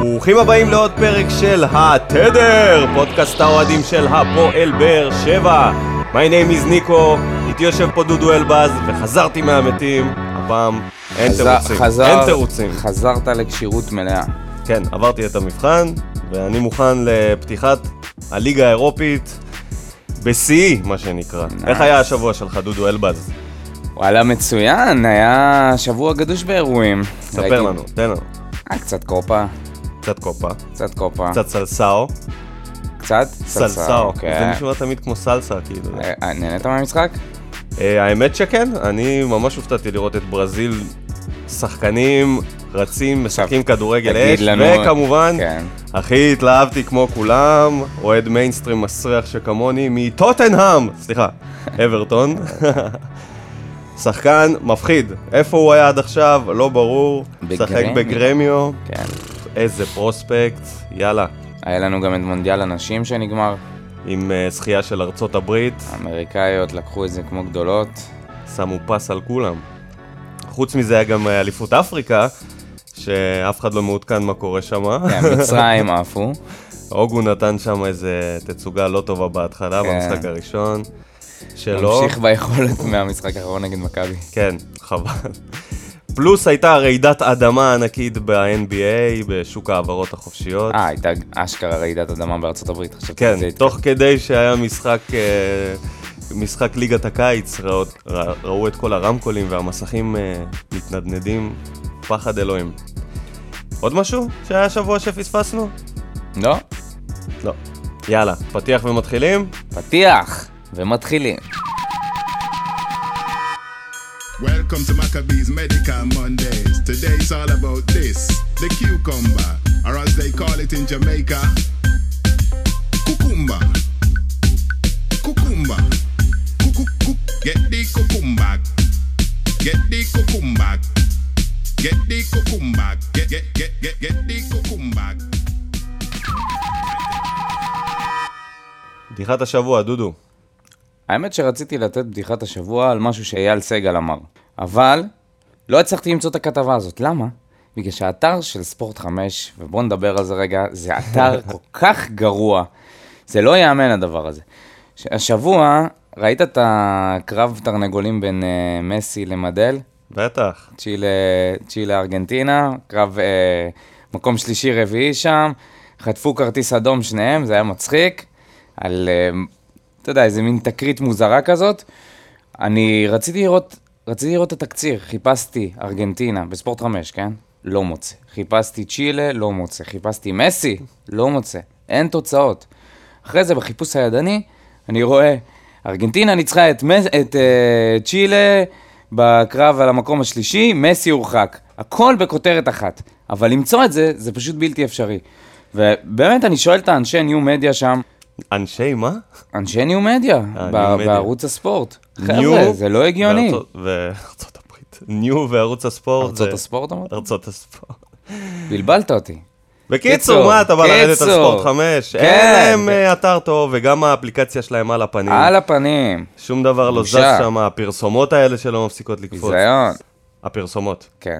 ברוכים הבאים לעוד פרק של התדר, פודקאסט האוהדים של הפועל באר שבע. My name is ניקו, איתי יושב פה דודו אלבז, וחזרתי מהמתים, הפעם אין תירוצים. חזר- אין תירוצים. חזרת לכשירות מלאה. כן, עברתי את המבחן, ואני מוכן לפתיחת הליגה האירופית בשיאי, מה שנקרא. איך היה השבוע שלך, דודו אלבז? וואלה, מצוין, היה שבוע גדוש באירועים. ספר ראיתי- לנו, תן לנו. אה, קצת קופה, קצת קופה, קצת קופה. קצת סלסאו. קצת? סלסאו. זה אוקיי. נשמע תמיד כמו סלסה, כאילו. אה, אה, נהנית מהמשחק? אה, האמת שכן, אני ממש הופתעתי לראות את ברזיל, שחקנים רצים, משחקים כדורגל אש, לנו- וכמובן, כן. הכי התלהבתי כמו כולם, אוהד מיינסטרים מסריח שכמוני, מטוטנהאם, סליחה, אברטון. שחקן מפחיד, איפה הוא היה עד עכשיו? לא ברור, משחק. בגרמיו, כן. איזה פרוספקט, יאללה, היה לנו גם את מונדיאל הנשים שנגמר. עם אה, זכייה של ארצות הברית, האמריקאיות לקחו את זה כמו גדולות. שמו פס על כולם. חוץ מזה היה גם אה, אליפות אפריקה, שאף אחד לא מעודכן מה קורה שם. כן, מצרים עפו. אוגו נתן שם איזה תצוגה לא טובה בהתחלה, כן. במשחק הראשון. שלא, ממשיך ביכולת מהמשחק האחרון נגד מכבי. כן, חבל. פלוס הייתה רעידת אדמה ענקית ב-NBA, בשוק ההעברות החופשיות. אה, הייתה אשכרה רעידת אדמה בארצות הברית. חשבתי כן, שזה- תוך כדי שהיה משחק, אה, משחק ליגת הקיץ, ראו, רא- ראו את כל הרמקולים והמסכים אה, מתנדנדים, פחד אלוהים. עוד משהו שהיה השבוע שפספסנו? לא? לא. יאללה, פתיח ומתחילים? פתיח, ומתחילים. Welcome to Maccabees Medical Mondays. Today it's all about this the cucumber, or as they call it in Jamaica, cucumber. Cucumber. Cucu- cu- Get the cucumber. Get the cucumber. Get the cucumber. Get, get, get, get, get the cucumber. בדיחת השבוע, דודו. האמת שרציתי לתת בדיחת השבוע על משהו שאייל סגל אמר, אבל לא הצלחתי למצוא את הכתבה הזאת. למה? בגלל שהאתר של ספורט 5, ובואו נדבר על זה רגע, זה אתר כל כך גרוע. זה לא ייאמן הדבר הזה. השבוע, ראית את הקרב תרנגולים בין uh, מסי למדל? בטח. צ'ילה, צ'ילה ארגנטינה, קרב אה, מקום שלישי רביעי שם, חטפו כרטיס אדום שניהם, זה היה מצחיק, על, אה, אתה יודע, איזה מין תקרית מוזרה כזאת. אני רציתי לראות, רציתי לראות את התקציר, חיפשתי ארגנטינה בספורט 5, כן? לא מוצא. חיפשתי צ'ילה, לא מוצא. חיפשתי מסי, לא מוצא. אין תוצאות. אחרי זה, בחיפוש הידני, אני רואה, ארגנטינה ניצחה את, מס, את uh, צ'ילה בקרב על המקום השלישי, מסי הורחק. הכל בכותרת אחת. אבל למצוא את זה, זה פשוט בלתי אפשרי. ובאמת, אני שואל את האנשי ניו מדיה שם, אנשי מה? אנשי ניו מדיה, אה. בערוץ הספורט. חבר'ה, ניו זה לא הגיוני. וארצות- הברית. ניו וערוץ הספורט. ארצות הספורט אמרת? ארצות הספורט. בלבלת אותי. בקיצור, קיצור, מה, אתה בא לרדת על קיצור. ספורט 5? כן. אין להם אה, אתר טוב, וגם האפליקציה שלהם על הפנים. על הפנים. שום דבר לא זז. שם, הפרסומות האלה שלא מפסיקות לקפוץ. ביזיון. הפרסומות. כן.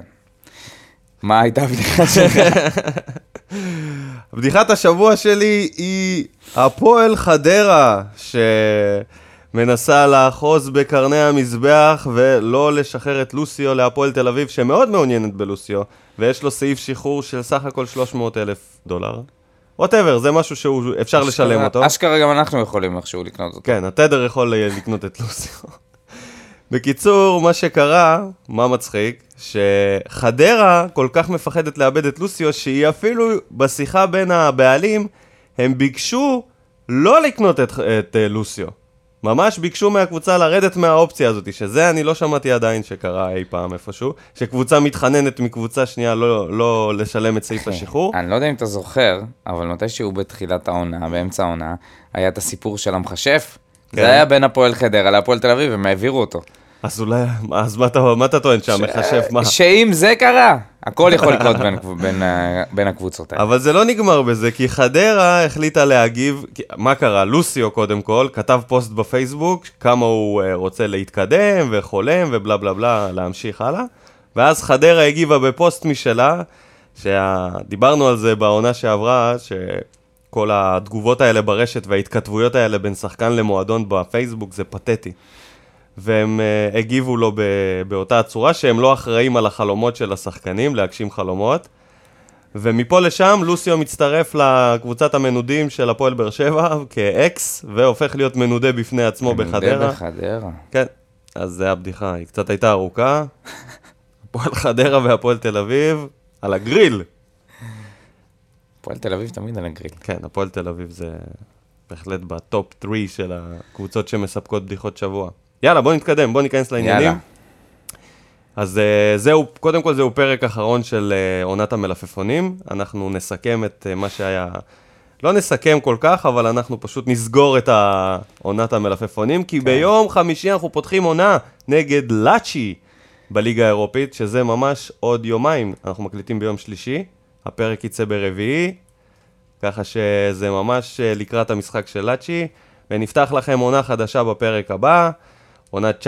מה הייתה הבדיחה שלך? בדיחת השבוע שלי היא הפועל חדרה, שמנסה לאחוז בקרני המזבח ולא לשחרר את לוסיו להפועל תל אביב, שמאוד מעוניינת בלוסיו, ויש לו סעיף שחרור של סך הכל 300 אלף דולר. ווטאבר, זה משהו שאפשר לשלם אותו. אשכרה גם אנחנו יכולים איכשהו לקנות אותו. כן, התדר יכול לקנות את לוסיו. בקיצור, מה שקרה, מה מצחיק, שחדרה כל כך מפחדת לאבד את לוסיו, שהיא אפילו בשיחה בין הבעלים, הם ביקשו לא לקנות את, את uh, לוסיו. ממש ביקשו מהקבוצה לרדת מהאופציה הזאת, שזה אני לא שמעתי עדיין שקרה אי פעם איפשהו, שקבוצה מתחננת מקבוצה שנייה לא, לא לשלם את סעיף השחרור. אני לא יודע אם אתה זוכר, אבל מתישהו בתחילת העונה, באמצע העונה, היה את הסיפור של המכשף. כן. זה היה בין הפועל חדרה להפועל תל אביב, הם העבירו אותו. אז אולי, אז מה אתה, מה אתה טוען שהמכשף, מה? שאם זה קרה, הכל יכול לקרות בין, בין, בין הקבוצות האלה. אבל זה לא נגמר בזה, כי חדרה החליטה להגיב, מה קרה? לוסיו קודם כל, כתב פוסט בפייסבוק, כמה הוא אה, רוצה להתקדם וחולם ובלה בלה בלה, להמשיך הלאה, ואז חדרה הגיבה בפוסט משלה, שדיברנו על זה בעונה שעברה, שכל התגובות האלה ברשת וההתכתבויות האלה בין שחקן למועדון בפייסבוק זה פתטי. והם uh, הגיבו לו ב, באותה צורה שהם לא אחראים על החלומות של השחקנים, להגשים חלומות. ומפה לשם לוסיו מצטרף לקבוצת המנודים של הפועל באר שבע כאקס, והופך להיות מנודה בפני עצמו בחדרה. בחדרה. כן, אז זה הבדיחה, היא קצת הייתה ארוכה. הפועל חדרה והפועל תל אביב, על הגריל. הפועל תל אביב תמיד על הגריל. כן, הפועל תל אביב זה בהחלט בטופ 3 של הקבוצות שמספקות בדיחות שבוע. יאללה, בוא נתקדם, בוא ניכנס לעניינים. יאללה. אז uh, זהו, קודם כל זהו פרק אחרון של uh, עונת המלפפונים. אנחנו נסכם את uh, מה שהיה... לא נסכם כל כך, אבל אנחנו פשוט נסגור את עונת המלפפונים, כי כן. ביום חמישי אנחנו פותחים עונה נגד לאצ'י בליגה האירופית, שזה ממש עוד יומיים. אנחנו מקליטים ביום שלישי, הפרק יצא ברביעי, ככה שזה ממש לקראת המשחק של לאצ'י, ונפתח לכם עונה חדשה בפרק הבא, עונת 19-20,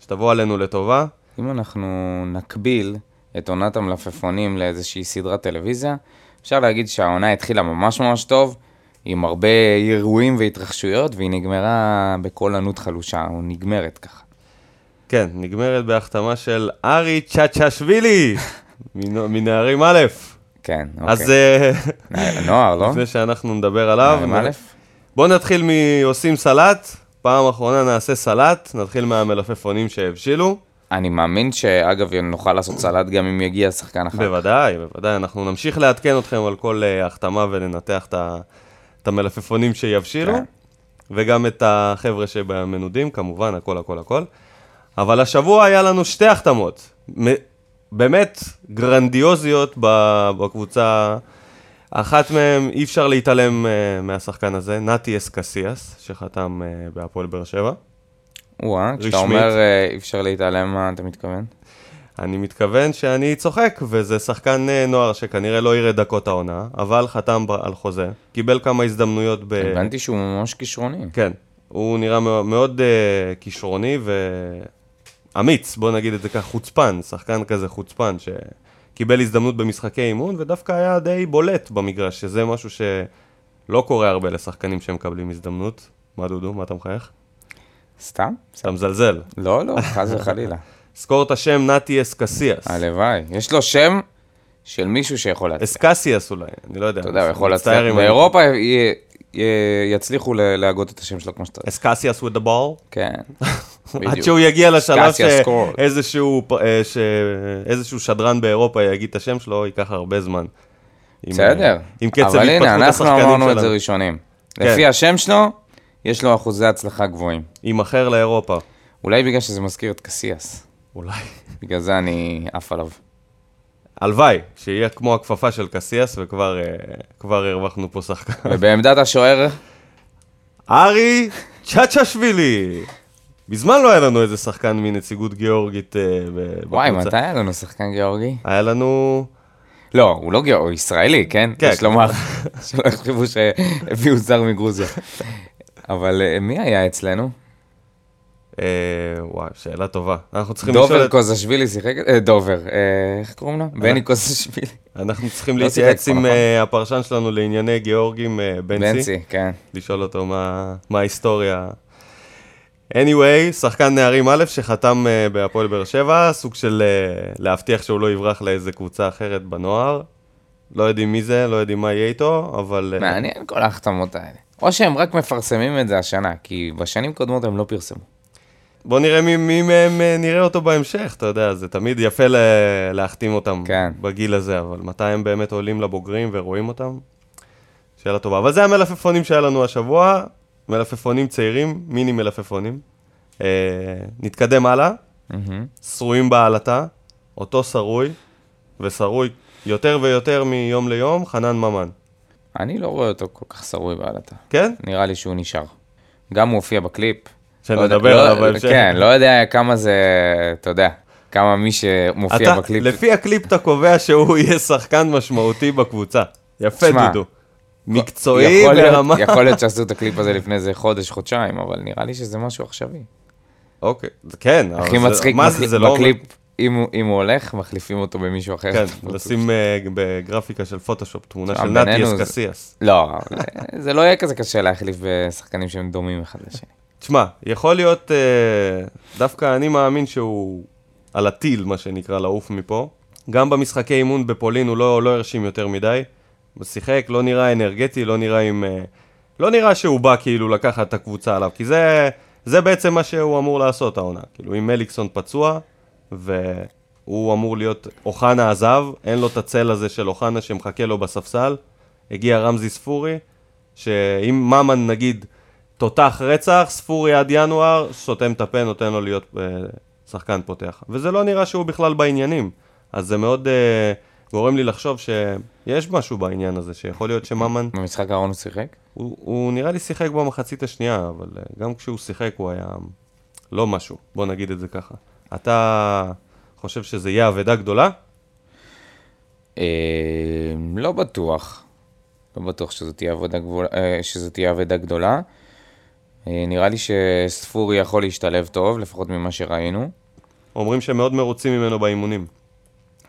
שתבוא עלינו לטובה. אם אנחנו נקביל את עונת המלפפונים לאיזושהי סדרת טלוויזיה, אפשר להגיד שהעונה התחילה ממש ממש טוב, עם הרבה אירועים והתרחשויות, והיא נגמרה בקול ענות חלושה, או נגמרת ככה. כן, נגמרת בהחתמה של ארי צ'צ'שווילי, מנ- מנערים א'. כן, אז אוקיי. אה, נע- נוער, לא? לפני שאנחנו נדבר עליו, נערים א'? בואו נתחיל מעושים סלט, פעם אחרונה נעשה סלט, נתחיל מהמלפפונים שהבשילו. אני מאמין שאגב, נוכל לעשות סלט גם אם יגיע שחקן אחד. בוודאי, בוודאי, אנחנו נמשיך לעדכן אתכם על כל אה, החתמה וננתח את המלפפונים שיבשילו, כן. וגם את החבר'ה שבמנודים, כמובן, הכל, הכל, הכל. אבל השבוע היה לנו שתי החתמות, באמת גרנדיוזיות בקבוצה. אחת מהן, אי אפשר להתעלם אה, מהשחקן הזה, נתי אסקסיאס, שחתם אה, בהפועל באר שבע. וואה, כשאתה. אומר אה, אי אפשר להתעלם, מה אתה מתכוון? אני מתכוון שאני צוחק, וזה שחקן אה, נוער שכנראה לא יראה דקות העונה, אבל חתם על חוזה, קיבל כמה הזדמנויות ב... הבנתי שהוא ממש כישרוני. כן, הוא נראה מאוד, מאוד uh, כישרוני ואמיץ, בוא נגיד את זה ככה, חוצפן, שחקן כזה חוצפן, שקיבל הזדמנות במשחקי אימון, ודווקא היה די בולט במגרש, שזה משהו שלא קורה הרבה לשחקנים שמקבלים הזדמנות. מה דודו? מה אתה מחייך? סתם? אתה מזלזל. לא, לא, חס וחלילה. זכור את השם נתי אסקסיאס. הלוואי. יש לו שם של מישהו שיכול להצליח. אסקסיאס אולי, אני לא יודע. אתה יודע, הוא יכול להצליח. באירופה יצליחו ל- להגות את השם שלו כמו שצריך. אסקסיאס with the ball? כן. עד. שהוא יגיע לשלב. שאיזשהו, אה, שדרן באירופה יגיד את השם שלו, ייקח הרבה זמן. עם, בסדר. אה, עם קצב אבל הנה, התפתחות אנחנו השחקנים אמרנו את זה שלנו. ראשונים. כן. לפי השם שלו, יש לו אחוזי הצלחה גבוהים. יימכר לאירופה. אולי בגלל שזה מזכיר את קסיאס. אולי. בגלל זה אני עף עליו. הלוואי, שיהיה כמו הכפפה של קסיאס, וכבר אה, הרווחנו פה שחקן. ובעמדת השוער, ארי צ'צ'שווילי. מזמן לא היה לנו איזה שחקן מנציגות גיאורגית אה, ב- וואי, בקבוצה. מתי היה לנו שחקן גיאורגי? היה לנו... לא, הוא לא גיאורגי, הוא ישראלי, כן? כן. יש לומר, שלא יחשבו שהביאו זר מגרוזיה. אבל אה, מי היה אצלנו? אה, וואי, שאלה טובה. אנחנו צריכים לשאול דובר. קוזשווילי שיחק? אה, דובר. אה, איך קוראים לו? בני קוזשווילי. אנחנו צריכים לא להתייעץ עם? אה, הפרשן שלנו לענייני גיאורגים, אה, בנצי. בנצי, כן. לשאול אותו מה, מה ההיסטוריה. anyway, שחקן נערים א' שחתם uh, בהפועל באר שבע, סוג של uh, להבטיח שהוא לא יברח לאיזה קבוצה אחרת בנוער. לא יודעים מי זה, לא יודעים מה יהיה איתו, אבל... אה, מעניין כל ההחתמות האלה. או שהם רק מפרסמים את זה השנה, כי בשנים קודמות הם לא פרסמו. בוא נראה מי, מי מהם אה, נראה אותו בהמשך, אתה יודע, זה תמיד יפה לה, להחתים אותם כן. בגיל הזה, אבל מתי הם באמת עולים לבוגרים ורואים אותם? שאלה טובה. אבל זה המלפפונים שהיה לנו השבוע, מלפפונים צעירים, מיני מלפפונים. אה, נתקדם הלאה, מהמם. שרויים בעלטה, אותו שרוי, ושרוי יותר ויותר מיום ליום, חנן ממן. אני לא רואה אותו כל כך שרוי בעלתה. כן? נראה לי שהוא נשאר. גם הוא הופיע בקליפ. שנדבר לא עליו לא- בהמשך. כן, לא יודע כמה זה, אתה יודע, כמה מי שמופיע אתה, בקליפ. לפי הקליפ אתה קובע שהוא יהיה שחקן משמעותי בקבוצה. יפה, שמע, דודו. מקצועי יכול להיות- ברמה... יכול להיות שעשו את הקליפ הזה לפני איזה חודש, חודשיים, אבל נראה לי שזה משהו עכשווי. אוקיי, כן. הכי מצחיק מה זה, זה לא... בקליפ, אם אם הוא הולך, מחליפים אותו במישהו אחר. כן, לשים אה, בגרפיקה של פוטושופ תמונה של בינינו זה- אסקסיאס. לא, זה לא יהיה כזה קשה להחליף בשחקנים שהם דומים אחד לשני. תשמע, יכול להיות, אה, דווקא אני מאמין שהוא על הטיל, מה שנקרא, לעוף מפה. גם במשחקי אימון בפולין הוא לא, לא הרשים יותר מדי. הוא שיחק, לא נראה אנרגטי, לא נראה עם... אה, לא נראה שהוא בא כאילו לקחת את הקבוצה עליו, כי זה, זה בעצם מה שהוא אמור לעשות העונה. כאילו, אם מליקסון פצוע, והוא אמור להיות... אוחנה עזב, אין לו את הצל הזה של אוחנה שמחכה לו בספסל. הגיע רמזי ספורי, שאם ממן נגיד תותח רצח, ספורי עד ינואר, סותם את הפה, נותן לו להיות אה, שחקן פותח. וזה לא נראה שהוא בכלל בעניינים. אז זה מאוד אה, גורם לי לחשוב שיש משהו בעניין הזה, שיכול להיות שממן, במשחק האחרון הוא שיחק? הוא, הוא נראה לי שיחק במחצית השנייה, אבל אה, גם כשהוא שיחק הוא היה לא משהו, בוא נגיד את זה ככה. אתה חושב שזה יהיה אבדה גדולה? אה, לא בטוח. לא בטוח שזו תהיה אה, תהיה אבדה גדולה. אה, נראה לי שספורי יכול להשתלב טוב, לפחות ממה שראינו. אומרים שהם מאוד מרוצים ממנו באימונים.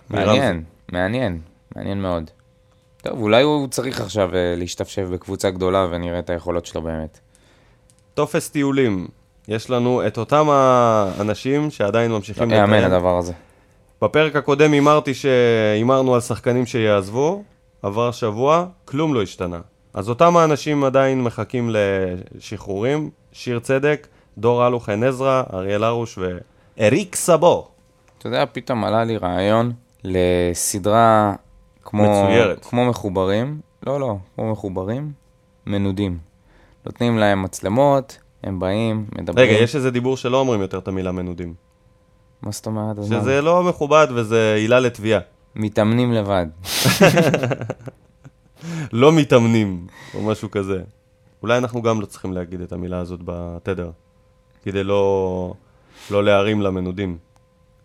מעניין, מעניין, מעניין מאוד. טוב, אולי הוא צריך עכשיו אה, להשתפשף בקבוצה גדולה ונראה את היכולות שלו באמת. טופס טיולים, יש לנו את אותם האנשים שעדיין ממשיכים יאמן לטייל. הדבר הזה. בפרק הקודם הימרתי שהימרנו על שחקנים שיעזבו, עבר שבוע, כלום לא השתנה. אז אותם האנשים עדיין מחכים לשחרורים, שיר צדק, דור אלו, חן עזרא, אריאל הרוש ואריק סבו. אתה יודע, פתאום עלה לי רעיון לסדרה כמו... מצוירת. כמו מחוברים. לא, לא, כמו מחוברים, מנודים. נותנים להם מצלמות, הם באים, מדברים. רגע, יש איזה דיבור שלא אומרים יותר את המילה מנודים. מה זאת אומרת? שזה לא מכובד וזה עילה לתביעה. מתאמנים לבד. לא מתאמנים, או משהו כזה. אולי אנחנו גם לא צריכים להגיד את המילה הזאת בתדר, כדי לא, לא להרים למנודים.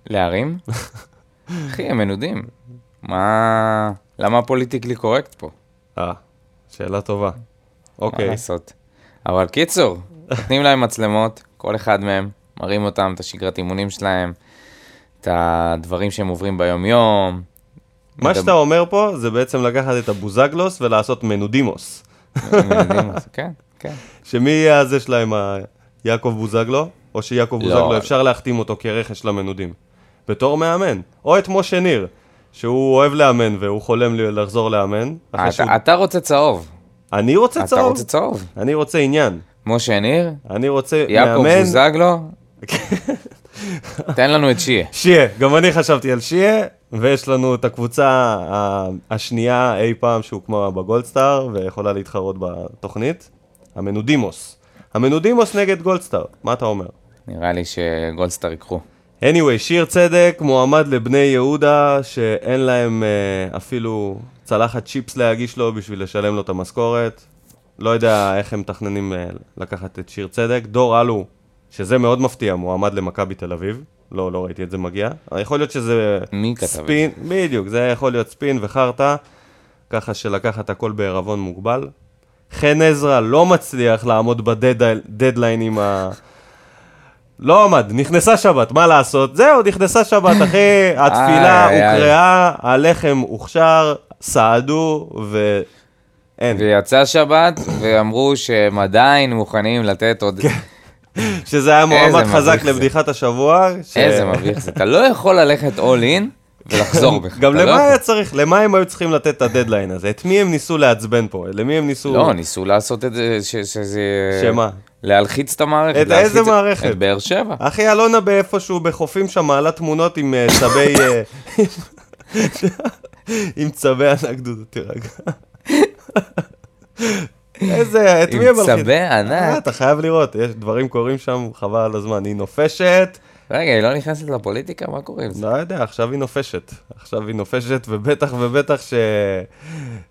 להרים? אחי, הם מנודים. מה... למה הפוליטיקלי קורקט פה? אה, שאלה טובה. מה אוקיי, לעשות? אבל קיצור, נותנים להם מצלמות, כל אחד מהם, מראים אותם, את השגרת אימונים שלהם, את הדברים שהם עוברים ביום-יום. מה שאתה אומר פה זה בעצם לקחת את הבוזגלוס ולעשות מנודימוס. זה, כן, כן. שמי יהיה הזה שלהם, יעקב בוזגלו? או שיעקב לא. בוזגלו, אפשר להחתים אותו כרכש למנודים. בתור מאמן. או את משה ניר, שהוא אוהב לאמן והוא חולם לחזור לאמן. שהוא- אתה- אתה רוצה צהוב. אני רוצה אתה צהוב. רוצה צהוב. אני רוצה עניין. משה ניר, אני רוצה יעקב מאמן. בוזגלו, תן לנו את שיה. שיה, גם אני חשבתי על שיה, ויש לנו את הקבוצה השנייה אי פעם שהוקמה בגולדסטאר, ויכולה להתחרות בתוכנית, המנודימוס. המנודימוס נגד גולדסטאר, מה אתה אומר? נראה לי שגולדסטאר ייקחו. anyway, שיר צדק מועמד לבני יהודה, שאין להם אה, אפילו צלחת צ'יפס להגיש לו בשביל לשלם לו את המשכורת. לא יודע איך הם מתכננים אה, לקחת את שיר צדק. דור אלו, שזה מאוד מפתיע, מועמד למכבי תל אביב. לא, לא ראיתי את זה מגיע. יכול להיות שזה מי כתב את ספין, בדיוק, זה יכול להיות ספין וחרטא, ככה שלקחת הכל בערבון מוגבל. חן עזרא לא מצליח לעמוד בדדליין עם ה... לא עמד, נכנסה שבת, מה לעשות? זהו, נכנסה שבת, אחי, התפילה. הוקראה, הלחם הוכשר, סעדו, ואין. ויצא שבת, ואמרו שהם עדיין מוכנים לתת עוד... שזה היה מועמד חזק. לבדיחת השבוע. ש- איזה מביך זה. אתה לא יכול ללכת all in ולחזור בך. גם אתה לא למה היה. צריך, למה הם היו צריכים לתת את הדדליין הזה? את מי הם ניסו לעצבן פה? למי הם ניסו... לא, ניסו לעשות את זה, ש- שזה... שמה? להלחיץ את המערכת. את איזה מערכת? את באר שבע. אחי, אלונה באיפשהו בחופים שם מעלה תמונות עם אה, צבי... אה, עם צבי אנקדות, תירגע. איזה, את עם מי הם מלחיץ? צבי ענק. אה, אתה חייב לראות, יש דברים קורים שם, חבל על הזמן. היא נופשת, רגע, היא לא נכנסת לפוליטיקה? מה קורה עם זה? לא יודע, עכשיו היא נופשת. עכשיו היא נופשת, ובטח ובטח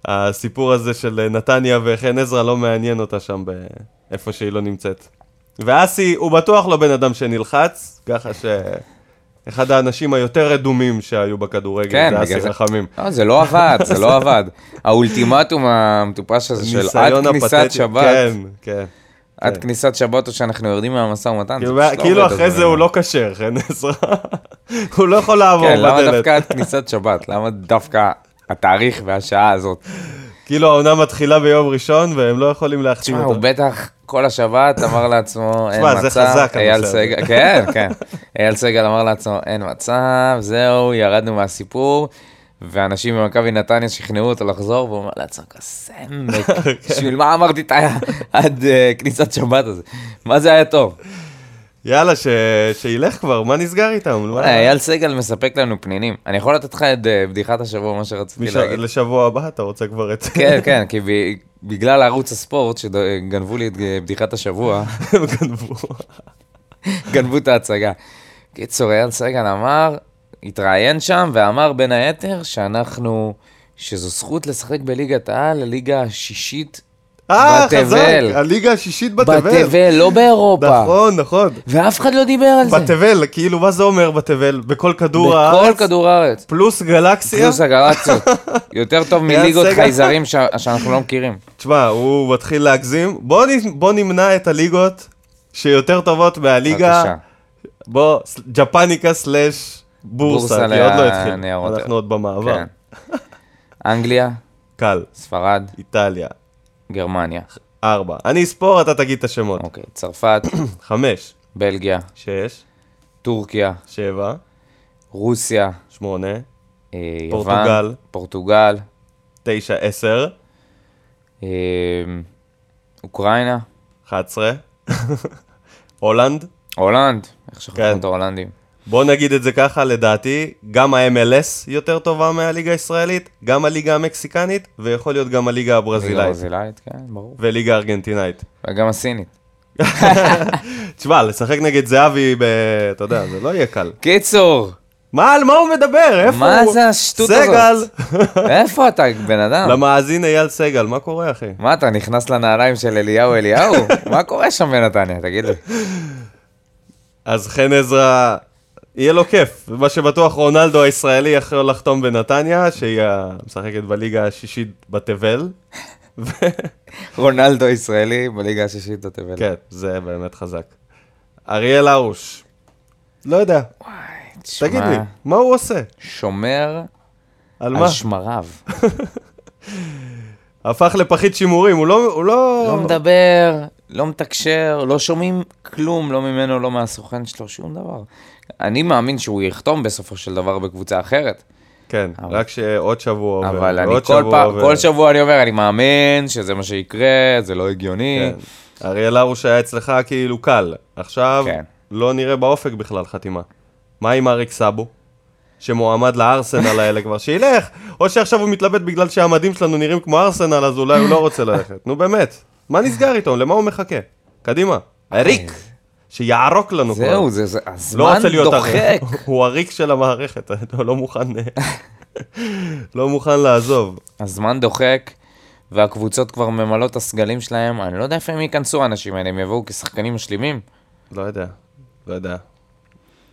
שהסיפור הזה של נתניה וחן עזרא לא מעניין אותה שם באיפה שהיא לא נמצאת. ואסי, הוא בטוח לא בן אדם שנלחץ, ככה ש... אחד האנשים היותר רדומים שהיו בכדורגל, כן, זה אסי רחמים. לא, זה לא עבד, זה לא עבד. האולטימטום המטופש הזה של עד כניסת הפתטי- שבת, כן, כן. עד כניסת שבת או שאנחנו יורדים מהמשא ומתן. כאילו, לא כאילו אחרי זה הוא לא כשר, חן עזרא. הוא לא יכול לעבור כן, למה בדלת. דווקא עד כניסת שבת? למה דווקא התאריך והשעה הזאת? כאילו העונה מתחילה ביום ראשון והם לא יכולים להחתים תשמע, הוא אותה. בטח כל השבת אמר לעצמו, אין תשמע, זה מצב, חזק, אייל הנושא הזה. סגל, כן, כן, אייל סגל אמר לעצמו, אין מצב, זהו, ירדנו מהסיפור, ואנשים במכבי נתניה שכנעו אותו לחזור, והוא אמר לעצמו, כסמק, בשביל מה אמרתי את ה... עד אה, כניסת שבת הזה? מה זה היה טוב? יאללה, ש- שילך כבר, מה נסגר איתם? וואלה, אייל סגל מספק לנו פנינים. אני יכול לתת לך את אה, בדיחת השבוע, מה שרציתי מש- להגיד. לשבוע הבא אתה רוצה כבר את... כן, כן, כי ב- בגלל ערוץ הספורט, שגנבו לי את אה, בדיחת השבוע, הם גנבו. גנבו את ההצגה. קיצור, אייל סגל אמר, התראיין שם ואמר בין היתר שאנחנו, שזו זכות לשחק בליגת העל, הליגה השישית אה, בתבל. חזק, הליגה השישית בתבל. בתבל, לא באירופה. נכון, נכון. ואף אחד לא דיבר על זה. בתבל, כאילו, מה זה אומר בתבל? בכל כדור בכל הארץ? כדור הארץ. פלוס גלקסיה? פלוס הגלקסיות. יותר טוב מליגות. חייזרים שאנחנו לא מכירים. תשמע, הוא מתחיל להגזים. בוא נמנע את הליגות שיותר טובות מהליגה. בבקשה. בוא, ג'פניקה סלאש בורסה, כי עוד לא התחיל. אנחנו עוד במעבר. כן. אנגליה, קל, ספרד, איטליה, גרמניה. ארבע. אני אספור, אתה תגיד את השמות. אוקיי, צרפת, חמש, בלגיה, שש, טורקיה, שבע, רוסיה, שמונה, אה, יוון, פורטוגל. פורטוגל, תשע, עשר, אה, אוקראינה, אחת עשרה, הולנד. הולנד, איך שכחנו כן. את ההולנדים. בוא נגיד את זה ככה, לדעתי, גם ה-MLS יותר טובה מהליגה הישראלית, גם הליגה המקסיקנית, ויכול להיות גם הליגה ליגה הברזילאית, ברזילאית, כן, ברור. וליגה הארגנטינאית. וגם הסינית. תשמע, לשחק נגד זהבי, ב... אתה יודע, זה לא יהיה קל. קיצור, מה, על מה הוא מדבר? איפה מה הוא? זה השטות סגל! איפה אתה, בן אדם? למאזין אייל סגל, מה קורה, אחי? מה, אתה נכנס לנעליים של אליהו אליהו? מה קורה שם בנתניה, תגיד לי. אז חן עזרא, יהיה לו כיף. מה שבטוח, רונלדו הישראלי יכול לחתום בנתניה, שהיא משחקת בליגה השישית בתבל. רונלדו ישראלי בליגה השישית בתבל. כן, זה באמת חזק. אריאל הרוש, לא יודע, תשמע, תגיד לי, מה הוא עושה? שומר על מה? על שמריו. הפך לפחית שימורים, הוא לא... הוא לא... לא מדבר, לא מתקשר, לא שומעים כלום, לא ממנו, לא מהסוכן שלו, שום דבר. אני מאמין שהוא יחתום בסופו של דבר בקבוצה אחרת, כן, אבל- רק שעוד שבוע עובר. אבל אני כל פעם, עובר. כל שבוע אני אומר, אני מאמין שזה מה שיקרה, זה לא הגיוני. כן. אריאל הרוש היה אצלך כאילו קל. עכשיו, כן. לא נראה באופק בכלל חתימה. מה עם אריק סאבו? שמועמד לארסנל האלה כבר, שילך! או שעכשיו הוא מתלבט בגלל שהמדים שלנו נראים כמו ארסנל, אז אולי הוא לא רוצה ללכת. נו באמת, מה נסגר איתו? למה הוא מחכה? קדימה. אריק! שיערוק לנו כבר. זהו, זה, זה, לא הזמן להיות דוחק. הריק. הוא הריק של המערכת, לא, לא מוכן... לא מוכן לעזוב. הזמן דוחק, והקבוצות כבר ממלאות את הסגלים שלהם, אני לא יודע איפה הם ייכנסו האנשים האלה, הם יבואו כשחקנים משלימים. לא יודע, לא יודע.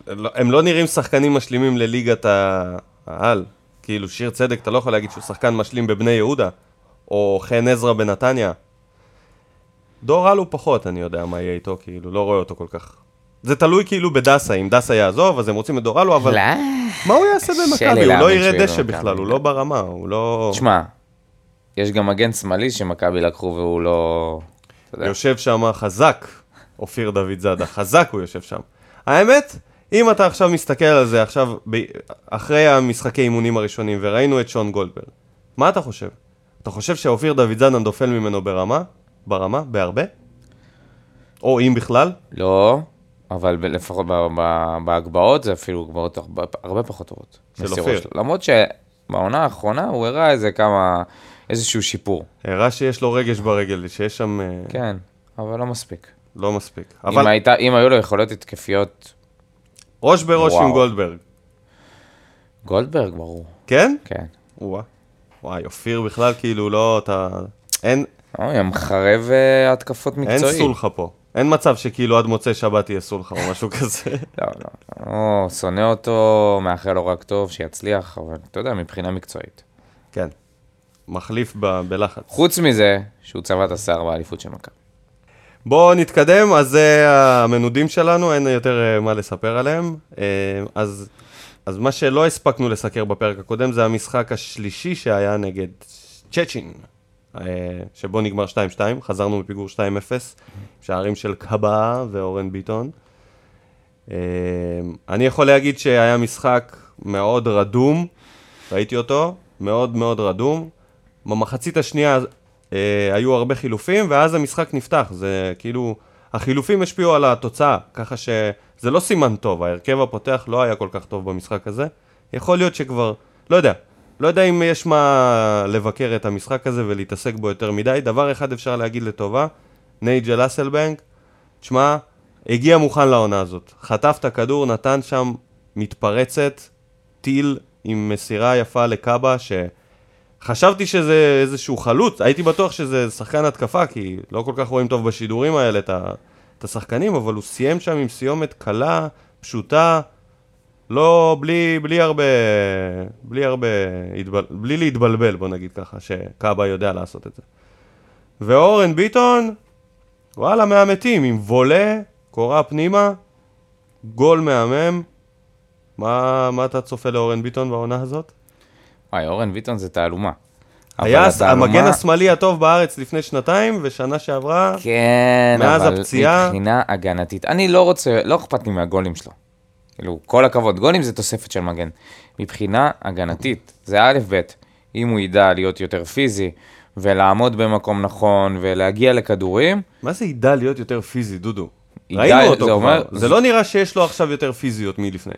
לא- הם לא נראים שחקנים משלימים לליגת העל. כאילו, שיר צדק, אתה לא יכול להגיד שהוא שחקן משלים בבני יהודה, או חן עזרא בנתניה. דור אלו פחות, אני יודע מה יהיה איתו, כאילו, לא רואה אותו כל כך. זה תלוי כאילו בדסה, אם דסה יעזוב, אז הם רוצים את דור אלו, אבל לא. מה הוא יעשה במכבי? הוא לא יראה דשא במכבי. בכלל, הוא לא ברמה, הוא לא... תשמע, יש גם מגן שמאלי שמכבי לקחו והוא לא... יושב שם חזק, אופיר דוד זאדה, חזק הוא יושב שם. האמת, אם אתה עכשיו מסתכל על זה עכשיו, ב... אחרי המשחקי אימונים הראשונים, וראינו את שון גולדברג, מה אתה חושב? אתה חושב שאופיר דוד זאדה נופל ממנו ברמה? ברמה? בהרבה? או אם בכלל? לא, אבל לפחות בהגבהות זה אפילו הגבהות הרבה, הרבה פחות טובות. של אופיר. למרות שבעונה האחרונה הוא הראה איזה כמה, איזשהו שיפור. הראה שיש לו רגש ברגל, שיש שם... אה, כן, אבל לא מספיק. לא מספיק. אם, אבל הייתה, אם היו לו יכולות התקפיות, ראש בראש עם וואו. גולדברג. גולדברג, ברור. כן? כן. וואי. וואי, אופיר בכלל כאילו לא, אתה... אין, אוי, מחרב אה, התקפות אין מקצועי. סולחה פה. אין מצב שכאילו עד מוצאי שבת יהיה סולחה או משהו כזה. לא, לא, לא, שונא אותו, מאחל לו רק טוב, שיצליח, אבל אתה יודע, מבחינה מקצועית. כן. מחליף ב- בלחץ. חוץ מזה, שהוא צבע את השיער באליפות של מכבי. בואו נתקדם, אז זה המנודים שלנו, אין יותר אה, מה לספר עליהם. אה, אז, אז מה שלא הספקנו לסקר בפרק הקודם זה המשחק השלישי שהיה נגד צ'צ'ין, אה, שבו נגמר 2-2, חזרנו מפיגור 2-0, שערים של קאבה ואורן ביטון. אה, אני יכול להגיד שהיה משחק מאוד רדום, ראיתי אותו, מאוד מאוד רדום. במחצית השנייה אה, היו הרבה חילופים, ואז המשחק נפתח. זה כאילו, החילופים השפיעו על התוצאה, ככה שזה לא סימן טוב, ההרכב הפותח לא היה כל כך טוב במשחק הזה. יכול להיות שכבר, לא יודע, לא יודע אם יש מה לבקר את המשחק הזה ולהתעסק בו יותר מדי. דבר אחד אפשר להגיד לטובה, נייג'ל אסלבנק, תשמע, הגיע מוכן לעונה הזאת. חטף את הכדור, נתן שם מתפרצת, טיל עם מסירה יפה לקאבה, שחשבתי שזה איזשהו חלוץ, הייתי בטוח שזה שחקן התקפה, כי לא כל כך רואים טוב בשידורים האלה את, את השחקנים, אבל הוא סיים שם עם סיומת קלה, פשוטה, לא, בלי, בלי הרבה, בלי הרבה, התבל, בלי להתבלבל, בוא נגיד ככה, שקאבה יודע לעשות את זה. ואורן ביטון, וואלה, מהמתים, עם וולה, קורה פנימה, גול מהמם. מה, מה אתה צופה לאורן ביטון בעונה הזאת? וואי, אורן ביטון זה תעלומה. היה אבל התעלומה- המגן השמאלי הטוב בארץ לפני שנתיים, ושנה שעברה, כן, מאז אבל הפציעה- מבחינה הגנתית, אני לא רוצה, לא אכפת לי מהגולים שלו. כאילו, כל הכבוד, גולים זה תוספת של מגן. מבחינה הגנתית, זה א' ב', אם הוא ידע להיות יותר פיזי, ולעמוד במקום נכון, ולהגיע לכדורים, מה זה ידע להיות יותר פיזי, דודו? ראינו אותו זה כבר, אומר- זה לא נראה שיש לו עכשיו יותר פיזיות מלפני.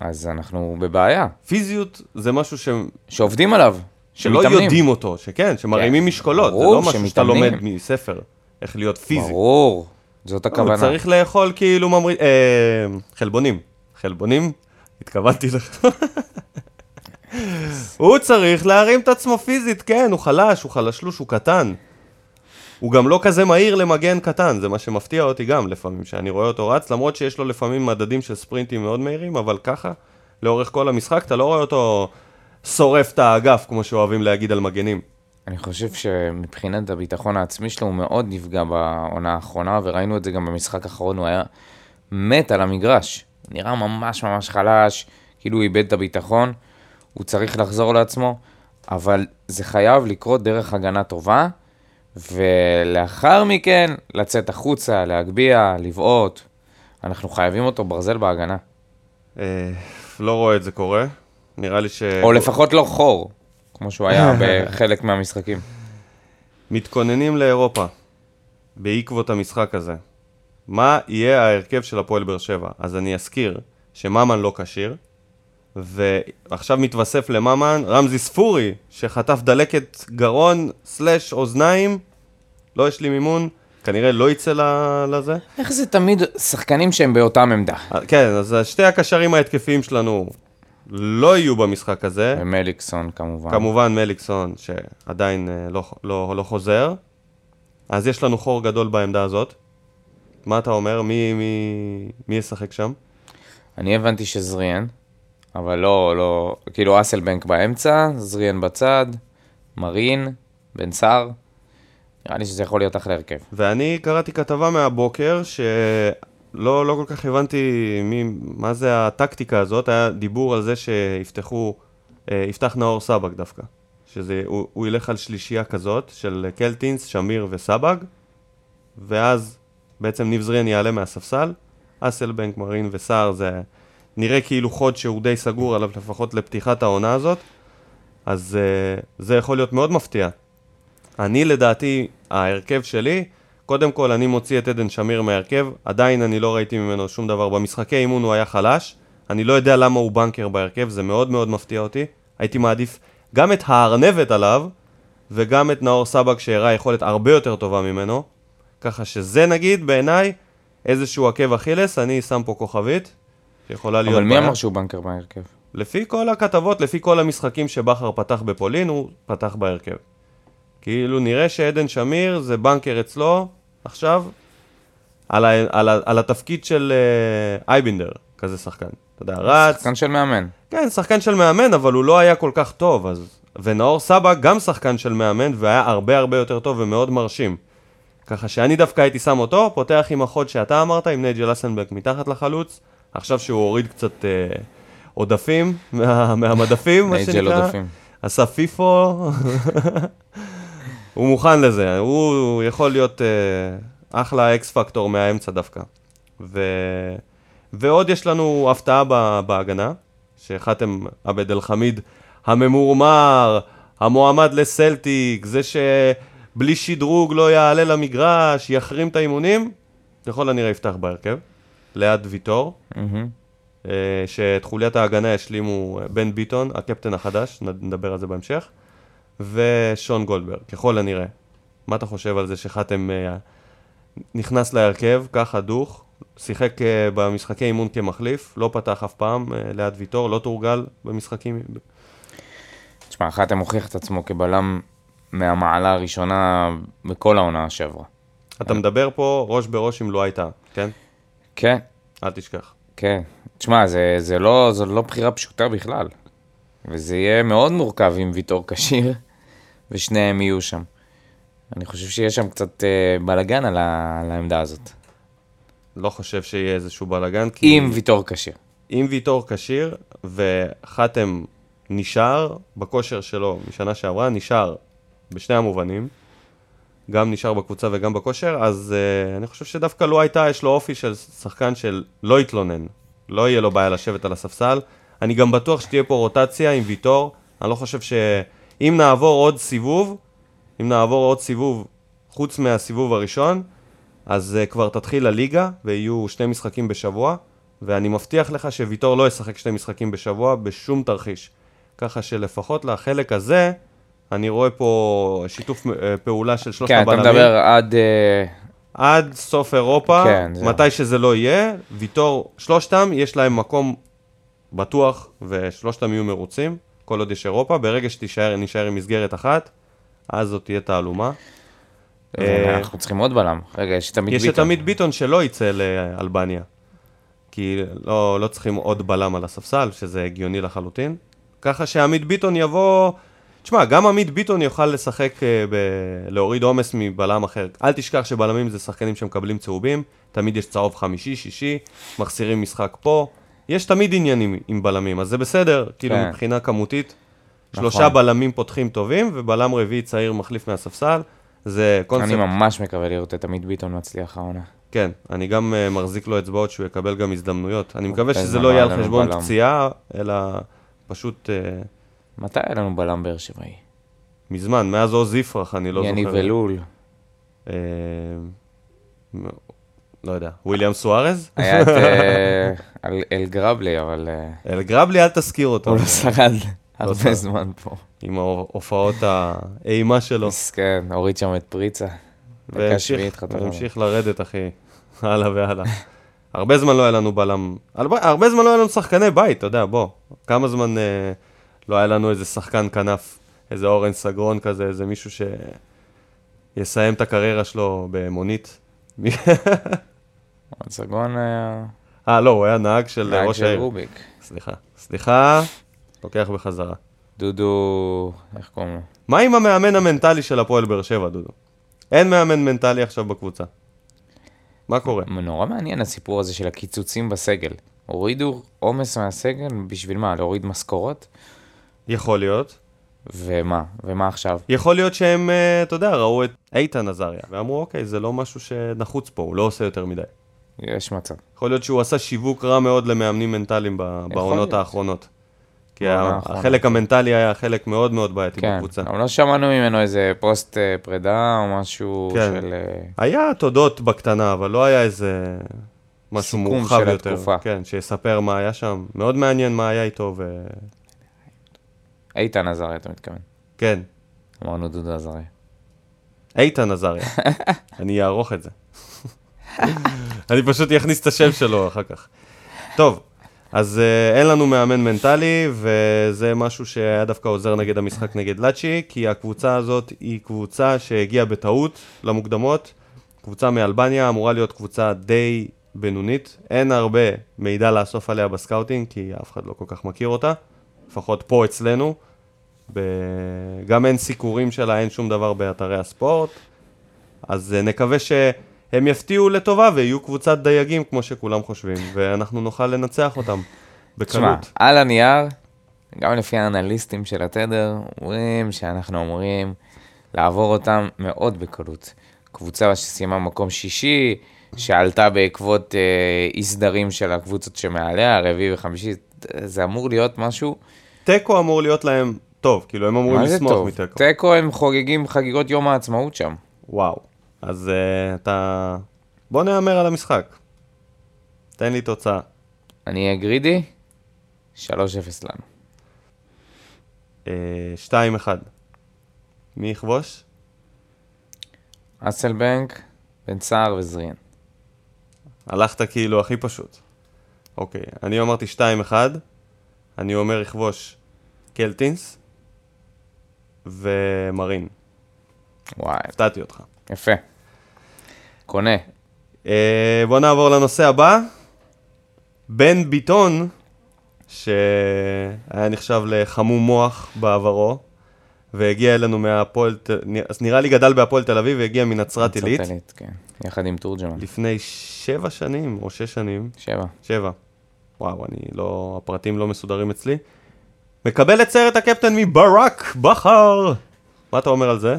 אז אנחנו בבעיה. פיזיות זה משהו ש... שעובדים עליו, שלא שמתאמנים. יודעים אותו, שכן, שמרימים משקולות, זה ברור לא משהו שאתה. לומד מספר, איך להיות פיזי. ברור, זאת הוא הכוונה. צריך לאכול כאילו ממריא... אה, חלבונים. חלבונים? התכוונתי לך. הוא צריך להרים את עצמו פיזית, כן, הוא חלש, הוא חלשלוש, הוא קטן. הוא גם לא כזה מהיר למגן קטן, זה מה שמפתיע אותי גם לפעמים, שאני רואה אותו רץ, למרות שיש לו לפעמים מדדים של ספרינטים מאוד מהירים, אבל ככה, לאורך כל המשחק, אתה לא רואה אותו שורף את האגף, כמו שאוהבים להגיד על מגנים. אני חושב שמבחינת הביטחון העצמי שלו הוא מאוד נפגע בעונה האחרונה, וראינו את זה גם במשחק האחרון, הוא היה מת על המגרש. נראה ממש ממש חלש, כאילו הוא איבד את הביטחון, הוא צריך לחזור לעצמו, אבל זה חייב לקרות דרך הגנה טובה, ולאחר מכן לצאת החוצה, להגביה, לבעוט. אנחנו חייבים אותו ברזל בהגנה. אה, לא רואה את זה קורה. נראה לי ש... או לפחות לא חור, כמו שהוא היה בחלק מהמשחקים. מתכוננים לאירופה, בעקבות המשחק הזה. מה יהיה ההרכב של הפועל באר שבע? אז אני אזכיר שממן לא כשיר, ועכשיו מתווסף לממן רמזי ספורי, שחטף דלקת גרון סלש אוזניים, לא יש לי מימון, כנראה לא יצא לזה. איך זה תמיד שחקנים שהם באותם עמדה? אה, כן, אז שתי הקשרים ההתקפיים שלנו לא יהיו במשחק הזה. ומליקסון כמובן. כמובן מליקסון, שעדיין אה, לא, לא, לא חוזר. אז יש לנו חור גדול בעמדה הזאת. מה אתה אומר? מי, מי, מי ישחק שם? אני הבנתי שזריאן, אבל לא, לא, כאילו אסלבנק באמצע, זריאן בצד, מרין, בן סער. נראה לי שזה יכול להיות אחלה הרכב. ואני קראתי כתבה מהבוקר, שלא לא כל כך הבנתי מי, מה זה הטקטיקה הזאת, היה דיבור על זה שיפתחו, אה, יפתח נאור סבג דווקא. שזה, הוא, הוא ילך על שלישייה כזאת, של קלטינס, שמיר וסבג, ואז בעצם ניב זריאן יעלה מהספסל, אסלבנק, מרין וסער זה נראה כאילו חוד שהוא די סגור עליו לפחות לפתיחת העונה הזאת, אז uh, זה יכול להיות מאוד מפתיע. אני לדעתי, ההרכב שלי, קודם כל אני מוציא את עדן שמיר מההרכב, עדיין אני לא ראיתי ממנו שום דבר. במשחקי אימון הוא היה חלש, אני לא יודע למה הוא בנקר בהרכב, זה מאוד מאוד מפתיע אותי. הייתי מעדיף גם את הארנבת עליו, וגם את נאור סבג שהראה יכולת הרבה יותר טובה ממנו. ככה שזה נגיד בעיניי איזשהו עקב אכילס, אני שם פה כוכבית, שיכולה להיות אבל מי. אמר שהוא בנקר בהרכב? לפי כל הכתבות, לפי כל המשחקים שבכר פתח בפולין, הוא פתח בהרכב. כאילו נראה שעדן שמיר זה בנקר אצלו עכשיו, על, ה, על, ה, על התפקיד של אה, אייבינדר, כזה שחקן. אתה יודע, רץ, שחקן של מאמן. כן, שחקן של מאמן, אבל הוא לא היה כל כך טוב, אז... ונאור סבא גם שחקן של מאמן, והיה הרבה הרבה יותר טוב ומאוד מרשים. ככה שאני דווקא הייתי שם אותו, פותח עם החוד שאתה אמרת, עם נייג'ל אסנברג מתחת לחלוץ, עכשיו שהוא הוריד קצת אה, עודפים מה, מהמדפים, מה נייג'ל שנקרא. עודפים. עשה פיפו, הוא מוכן לזה, הוא יכול להיות אה, אחלה אקס פקטור מהאמצע דווקא. ו... ועוד יש לנו הפתעה ב- בהגנה, שחאתם עבד אל חמיד הממורמר, המועמד לסלטיק, זה שבלי שדרוג לא יעלה למגרש, יחרים את האימונים, ככל הנראה יפתח בהרכב, ליד ויטור. אה, שאת חוליית ההגנה ישלימו אה, בן ביטון, הקפטן החדש, נדבר על זה בהמשך, ושון גולדברג, ככל הנראה. מה אתה חושב על זה שחתם אה, נכנס להרכב, ככה דוך, שיחק במשחקי אימון כמחליף, לא פתח אף פעם ליד ויטור, לא תורגל במשחקים. תשמע, חתם הוכיח את עצמו כבלם מהמעלה הראשונה בכל העונה שעברה. אתה מדבר פה ראש בראש עם לו הייתה, כן? כן, אל תשכח. כן. תשמע, זה, זה לא, זו לא בחירה פשוטה בכלל. וזה יהיה מאוד מורכב עם ויטור כשיר, ושניהם יהיו שם. אני חושב שיש שם קצת אה, בלאגן על, ה, על העמדה הזאת. לא חושב שיהיה איזשהו בלאגן, כי... עם ויטור כשיר. אם ויטור כשיר וחתם נשאר בכושר שלו משנה שעברה, נשאר בשני המובנים, גם נשאר בקבוצה וגם בכושר, אז uh, אני חושב שדווקא לו הייתה, יש לו אופי של שחקן של לא יתלונן, לא יהיה לו בעיה לשבת על הספסל. אני גם בטוח שתהיה פה רוטציה עם ויטור, אני לא חושב שאם נעבור עוד סיבוב, אם נעבור עוד סיבוב חוץ מהסיבוב הראשון, אז uh, כבר תתחיל הליגה ויהיו שני משחקים בשבוע, ואני מבטיח לך שוויטור לא ישחק שני משחקים בשבוע בשום תרחיש. ככה שלפחות לחלק הזה, אני רואה פה שיתוף אה, פעולה של שלושת כן, אתה הבלמים. מדבר עד... אה, עד סוף אירופה, כן. מתי שזה לא יהיה, ויטור, שלושתם יש להם מקום בטוח, ושלושתם יהיו מרוצים, כל עוד יש אירופה. ברגע שתישאר, נשאר עם מסגרת אחת, אז זאת תהיה תעלומה. אה, אנחנו צריכים עוד בלם. רגע, יש את עמית יש ביטון. את עמית ביטון שלא יצא לאלבניה. כי לא, לא צריכים עוד בלם על הספסל, שזה הגיוני לחלוטין. ככה שעמית ביטון יבוא... תשמע, גם עמית ביטון יוכל לשחק, אה, ב... להוריד עומס מבלם אחר. אל תשכח שבלמים זה שחקנים שמקבלים צהובים, תמיד יש צהוב חמישי, שישי, מחסירים משחק פה. יש תמיד עניינים עם בלמים, אז זה בסדר, כאילו כן. מבחינה כמותית. נכון. שלושה בלמים פותחים טובים, ובלם רביעי צעיר מחליף מהספסל. זה קונספט אני ממש מקווה לראות את עמית ביטון מצליח העונה. כן, אני גם uh, מחזיק לו אצבעות שהוא יקבל גם הזדמנויות. אני מקווה איזה שזה לא יהיה על חשבון. פציעה, אלא פשוט uh, מתי היה לנו בלם באר שבעי? מזמן, מאז עוז יפרח, אני לא זוכר. יניב אלול. Uh, לא יודע, וויליאם סוארז? היה את אה, אל- אלגרבלי, אבל אה, אל גרבלי, אל תזכיר אותו. הוא לא שרד שרד. הרבה זמן פה. עם ההופעות האימה שלו. מסכן, הוריד שם את פריצה. והמשיך לרדת, אחי. הלאה והלאה. הרבה זמן לא היה לנו בלם, הרבה, זמן לא היה לנו שחקני בית, אתה יודע, בוא. כמה זמן אה, לא היה לנו איזה שחקן כנף, איזה אורן סגרון כזה, איזה מישהו שיסיים את הקריירה שלו במונית. מי- סגון היה אה, לא, הוא היה נהג של נהג ראש של העיר. רוביק. סליחה. סליחה, לוקח בחזרה. דודו, איך קוראים לו? מה עם המאמן המנטלי של הפועל באר שבע, דודו? אין מאמן מנטלי עכשיו בקבוצה. מה קורה? נורא מעניין הסיפור הזה של הקיצוצים בסגל. הורידו עומס מהסגל בשביל מה? להוריד משכורות? יכול להיות. ומה? ומה עכשיו? יכול להיות שהם, אה, אתה יודע, ראו את איתן עזריה, ואמרו, אוקיי, זה לא משהו שנחוץ פה, הוא לא עושה יותר מדי. יש מצב. יכול להיות שהוא עשה שיווק רע מאוד למאמנים מנטליים בעונות. האחרונות. כי. החלק המנטלי היה חלק מאוד מאוד בעייתי כן, בקבוצה. אבל לא שמענו ממנו איזה פוסט אה, פרידה או משהו כן. של... אה, היה תודות בקטנה, אבל לא היה איזה משהו סיכום מורחב של יותר. התקופה. כן, שיספר מה היה שם. מאוד מעניין מה היה איתו, וכן, איתן עזריה, אתה מתכוון. אמרנו דודו עזריה. איתן עזריה. אני אערוך את זה. אני פשוט אכניס את השם שלו אחר כך. טוב, אז uh, אין לנו מאמן מנטלי, וזה משהו שהיה דווקא עוזר נגד המשחק נגד לאצ'י, כי הקבוצה הזאת היא קבוצה שהגיעה בטעות למוקדמות. קבוצה מאלבניה אמורה להיות קבוצה די בינונית. אין הרבה מידע לאסוף עליה בסקאוטינג, כי אף אחד לא כל כך מכיר אותה, לפחות פה אצלנו. ב... גם אין סיקורים שלה, אין שום דבר באתרי הספורט. אז אה, נקווה שהם יפתיעו לטובה ויהיו קבוצת דייגים כמו שכולם חושבים, ואנחנו נוכל לנצח אותם תשמע, בקלות. על הנייר, גם לפי האנליסטים של התדר, אומרים שאנחנו אמורים לעבור אותם מאוד בקלות. קבוצה שסיימה מקום שישי, שעלתה בעקבות אה, אי סדרים של הקבוצות שמעליה, רביעי וחמישי, זה אמור להיות משהו, תיקו אמור להיות להם טוב, כאילו הם אמורים לשמוח? מתיקו. תיקו הם חוגגים חגיגות יום העצמאות שם. וואו. אז uh, אתה... בוא נהמר על המשחק. תן לי תוצאה. אני אהיה גרידי, 3-0 לנו. Uh, 2-1. מי יכבוש? אסלבנק, בן סער וזריאן. הלכת כאילו הכי פשוט. אוקיי, אני אמרתי 2-1, אני אומר יכבוש קלטינס ומרין. וואי, הפתעתי אותך. יפה. קונה. אה, בוא נעבור לנושא הבא. בן ביטון, שהיה נחשב לחמום מוח בעברו, והגיע אלינו מהפועל, אז נראה לי גדל בהפועל תל אביב והגיע מנצרת עילית, עילית, כן. יחד עם תורג'מן. לפני שבע שנים או שש שנים, שבע. שבע. וואו, אני לא, הפרטים לא מסודרים אצלי. מקבל את סרט הקפטן מברק בכר. מה אתה אומר על זה?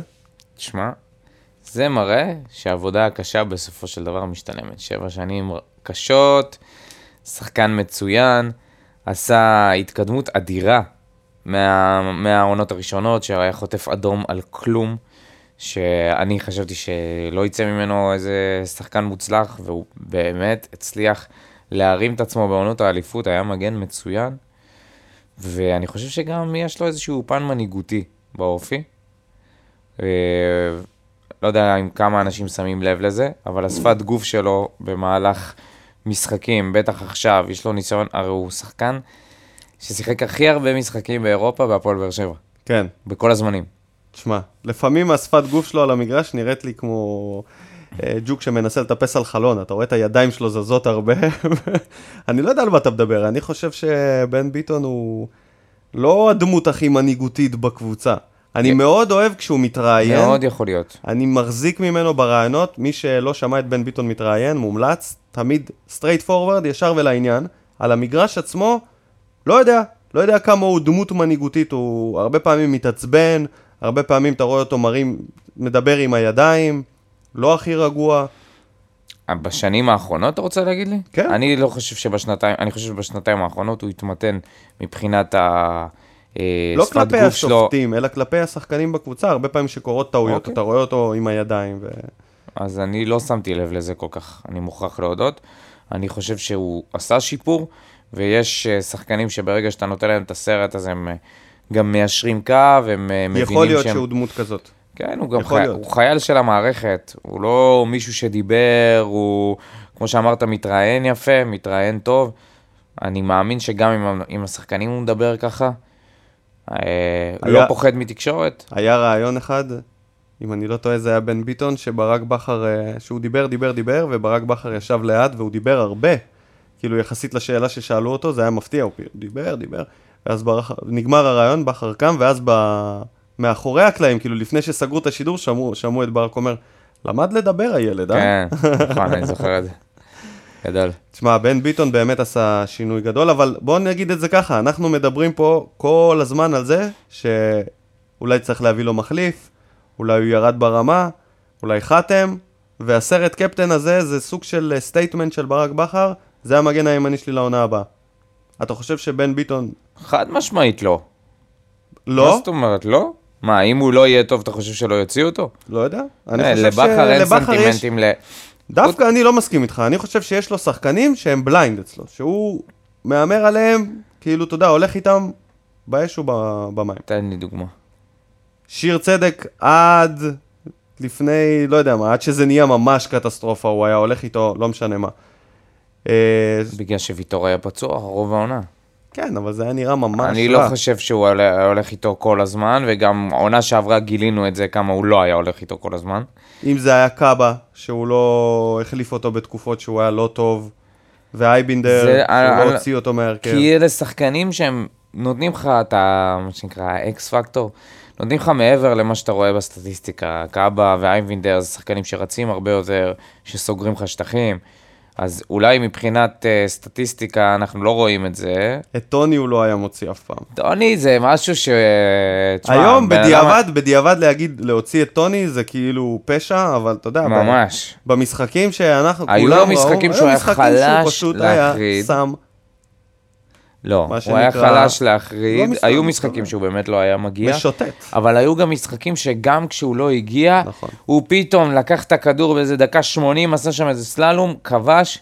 תשמע, זה מראה שהעבודה הקשה בסופו של דבר משתלמת. שבע שנים קשות, שחקן מצוין, עשה התקדמות אדירה מה, מהעונות הראשונות, שהיה חוטף אדום על כלום, שאני חשבתי שלא יצא ממנו איזה שחקן מוצלח, והוא באמת הצליח להרים את עצמו בעונות האליפות, היה מגן מצוין, ואני חושב שגם יש לו איזשהו פן מנהיגותי באופי. אה, לא יודע אם כמה אנשים שמים לב לזה, אבל השפת גוף שלו במהלך משחקים, בטח עכשיו, יש לו ניסיון, הרי הוא שחקן ששיחק הכי הרבה משחקים באירופה בהפועל באר שבע, כן. בכל הזמנים. תשמע, לפעמים השפת גוף שלו על המגרש נראית לי כמו ג'וק שמנסה לטפס על חלון, אתה רואה את הידיים שלו זזות הרבה. אני לא יודע על מה אתה מדבר, אני חושב שבן ביטון הוא לא הדמות הכי מנהיגותית בקבוצה. אני כן. מאוד אוהב כשהוא מתראיין, מאוד יכול להיות. אני מחזיק ממנו ברעיונות, מי שלא שמע את בן ביטון מתראיין, מומלץ, תמיד straightforward, ישר ולעניין. על המגרש עצמו, לא יודע, לא יודע כמה הוא דמות מנהיגותית, הוא הרבה פעמים מתעצבן, הרבה פעמים אתה רואה אותו מרים, מדבר עם הידיים, לא הכי רגוע. בשנים האחרונות, אתה רוצה להגיד לי? כן. אני לא חושב שבשנתיים, אני חושב שבשנתיים האחרונות הוא התמתן מבחינת ה... אה, לא כלפי גוף שלו. השופטים, אלא כלפי השחקנים בקבוצה, הרבה פעמים שקורות טעויות, אוקיי. אתה רואה אותו עם הידיים. ו... אז אני לא שמתי לב לזה כל כך, אני מוכרח להודות. אני חושב שהוא עשה שיפור, ויש אה, שחקנים שברגע שאתה נותן להם את הסרט, אז הם אה, גם מיישרים קו, הם מבינים יכול להיות שהם... שהוא דמות כזאת. כן, הוא גם חי... להיות. הוא חייל של המערכת, הוא לא מישהו שדיבר, הוא, כמו שאמרת, מתראיין יפה, מתראיין טוב. אני מאמין שגם עם, עם השחקנים הוא מדבר ככה. אה, היה- לא פוחד מתקשורת. היה רעיון אחד, אם אני לא טועה זה היה בן ביטון, שברק בכר, אה, שהוא דיבר, דיבר, דיבר, וברק בכר ישב ליד והוא דיבר הרבה. כאילו יחסית לשאלה ששאלו אותו, זה היה מפתיע, הוא דיבר, דיבר, ואז ברח, נגמר הרעיון, בכר קם, ואז ב... מאחורי הקלעים, כאילו לפני שסגרו את השידור, שמעו, שמעו את ברק אומר, למד לדבר הילד, אה? כן, נכון, אני זוכר את זה. גדול. תשמע, בן ביטון באמת עשה שינוי גדול, אבל בואו נגיד את זה ככה, אנחנו מדברים פה כל הזמן על זה שאולי צריך להביא לו מחליף, אולי הוא ירד ברמה, אולי חתם, וסרט הקפטן הזה זה סוג של statement של ברק בכר, זה המגן הימני שלי לעונה הבאה. אתה חושב שבן ביטון חד משמעית לא. מה לא? זאת אומרת, לא? מה, אם הוא לא יהיה טוב, אתה חושב שלא יוציאו אותו? לא יודע. אני אה, חושב לבכר אין. סנטימנטים ל... דווקא אני לא מסכים איתך, אני חושב שיש לו שחקנים שהם בליינד אצלו, שהוא מהמר עליהם, כאילו, אתה יודע, הולך איתם באש ובמים. תן לי דוגמה. שיר צדק עד לפני, לא יודע מה, עד שזה נהיה ממש קטסטרופה, הוא היה הולך איתו, לא משנה מה. אה, בגלל שוויטור היה פצוע רוב העונה. כן, אבל זה היה נראה ממש אני רע. לא חושב שהוא היה הולך איתו כל הזמן, וגם העונה שעברה גילינו את זה, כמה הוא לא היה הולך איתו כל הזמן. אם זה היה קאבה, שהוא לא החליף אותו בתקופות שהוא היה לא טוב, ואייבינדר, זה- שהוא אני- לא הוציא אותו מההרכב. כי אלה שחקנים שהם נותנים לך את ה... מה שנקרא האקס פקטור, נותנים לך מעבר למה שאתה רואה בסטטיסטיקה. קאבה ואייבינדר זה שחקנים שרצים הרבה יותר, שסוגרים לך שטחים. אז אולי מבחינת uh, סטטיסטיקה אנחנו לא רואים את זה. את טוני הוא לא היה מוציא אף פעם. טוני זה משהו ש... תשמע, היום בן אדם- בדיעבד, בדיעבד להגיד, להוציא את טוני זה כאילו פשע, אבל אתה יודע, ממש. במשחקים שאנחנו היו כולם לו משחקים ראו, שהוא היו היה משחקים חלש שהוא פשוט היה להחריד. שם. לא, הוא היה שנקרא- חלש להחריד. לא היו משחקים. שהוא באמת לא היה מגיע. משוטט. אבל היו גם משחקים שגם כשהוא לא הגיע, נכון. הוא פתאום לקח את הכדור באיזה דקה 80, עשה שם איזה סללום, כבש.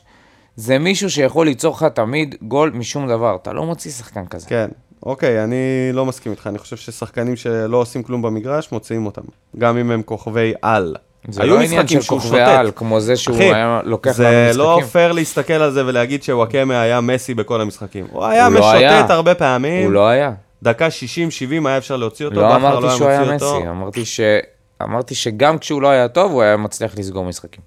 זה מישהו שיכול ליצור לך תמיד גול משום דבר. אתה לא מוציא שחקן כזה. כן, אוקיי, אני לא מסכים איתך, אני חושב ששחקנים שלא עושים כלום במגרש, מוציאים אותם. גם אם הם כוכבי על. זה היו לא עניין של כוכבי. על, כמו זה שהוא אחי, היה לוקח לנו זה משחקים. לא פייר להסתכל על זה ולהגיד שוואקמה היה מסי בכל המשחקים. הוא היה הוא לא היה. משוטט הרבה פעמים. הוא לא היה. דקה 60-70 היה אפשר להוציא אותו, לא אמרתי שהוא היה אותו. מסי, אמרתי ש... אמרתי שגם כשהוא לא היה טוב, הוא היה מצליח לסגור משחקים.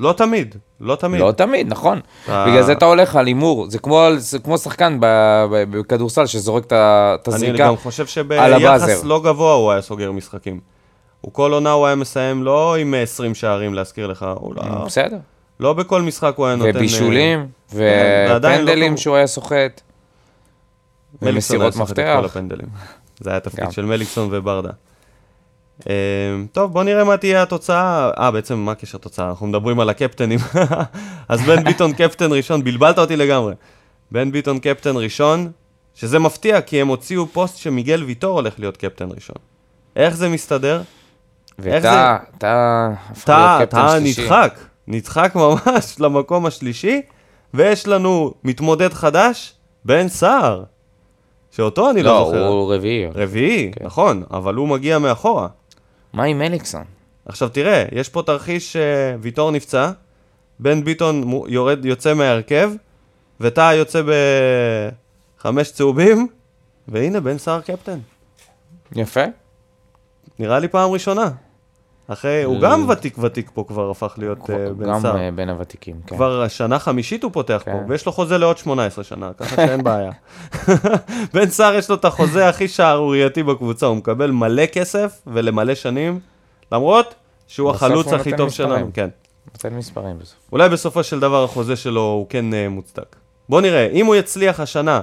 לא תמיד, לא תמיד. לא תמיד, נכון. אתה- בגלל זה אתה הולך על הימור. זה כמו, זה כמו שחקן בכדורסל שזורק את ה- את אני הזריקה. גם חושב על שביחס הבאזר. לא גבוה הוא היה סוגר משחקים. הוא כל עונה הוא היה מסיים לא עם 20 שערים להזכיר לך, הוא לא, בסדר. לא בכל משחק הוא היה נותן... ובישולים, כן, ועדיין לא ופנדלים שהוא היה סוחט. ומסירות את מפתח. זה היה תפקיד. של מליקסון וברדה. אה, טוב, בוא נראה מה תהיה התוצאה. אה, בעצם מה הקשר תוצאה? אנחנו מדברים על הקפטנים. אז בן ביטון קפטן ראשון, בלבלת אותי לגמרי. בן ביטון קפטן ראשון, שזה מפתיע, כי הם הוציאו פוסט שמיגל ויטור הולך להיות קפטן ראשון. איך זה מסתדר? ואתה, אתה טאה שלישי. נדחק, נדחק ממש למקום השלישי, ויש לנו מתמודד חדש, בן סער, שאותו אני לא לא, זוכר. הוא רביעי. רביעי, כן. נכון, אבל הוא מגיע מאחורה. מה עם אליקסון? עכשיו תראה, יש פה תרחיש שוויטור נפצע, בן ביטון יורד, יוצא מההרכב, וטאה יוצא בחמש צהובים, והנה בן סער קפטן. יפה. נראה לי פעם ראשונה. אחרי, הוא גם ותיק ותיק פה כבר הפך להיות אה, בן גם סער. אה, בין הוותיקים, כן. כבר שנה חמישית הוא פותח פה, כן. ויש לו חוזה לעוד 18 שנה, ככה שאין בעיה. בן סער יש לו את החוזה הכי שערורייתי בקבוצה, הוא מקבל מלא כסף ולמלא שנים, למרות שהוא החלוץ הכי טוב. שלנו, כן. נותן מספרים בסוף. אולי בסופו של דבר החוזה שלו הוא כן אה, מוצדק. בוא נראה, אם הוא יצליח השנה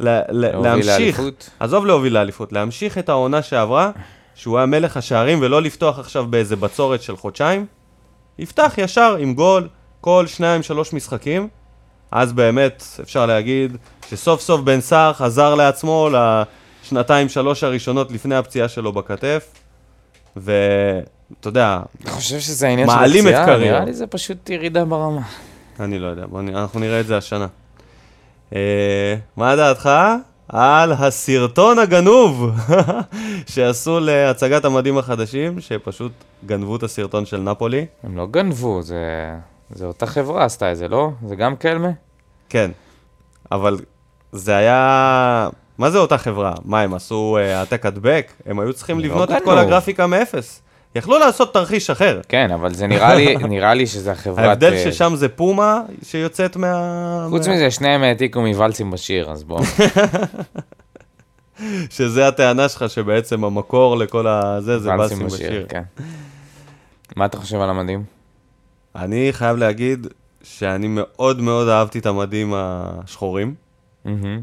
ל- ל- להוביל להמשיך, לאליפות. עזוב להוביל לאליפות, להמשיך את העונה שעברה, שהוא היה מלך השערים, ולא לפתוח עכשיו באיזה בצורת של חודשיים, יפתח ישר עם גול כל שניים שלוש משחקים, אז באמת אפשר להגיד שסוף סוף בן סער חזר לעצמו לשנתיים שלוש הראשונות לפני הפציעה שלו בכתף, ואתה יודע, אני חושב שזה העניין של מעלים את הפציעה. נראה לי זה פשוט ירידה ברמה. אני לא יודע, בוא נ... אנחנו נראה את זה השנה. אה, מה דעתך על הסרטון הגנוב שעשו להצגת המדים החדשים, שפשוט גנבו את הסרטון של נפולי? הם לא גנבו, זה... זה אותה חברה עשתה את זה, לא? זה גם קלמה? כן, אבל זה היה... מה זה אותה חברה? מה, הם עשו אה, העתק הדבק? הם היו צריכים לא לבנות את גנוב. כל הגרפיקה מאפס. יכלו לעשות תרחיש אחר. כן, אבל זה נראה לי, נראה לי שזה החברת... ההבדל אה, ששם זה פומה שיוצאת מה... חוץ מזה, שניהם העתיקו מוואלצים בשיר, אז בוא. שזה הטענה שלך שבעצם המקור לכל הזה זה ואלסים בשיר. כן. מה אתה חושב על המדים? אני חייב להגיד שאני מאוד מאוד אהבתי את המדים השחורים.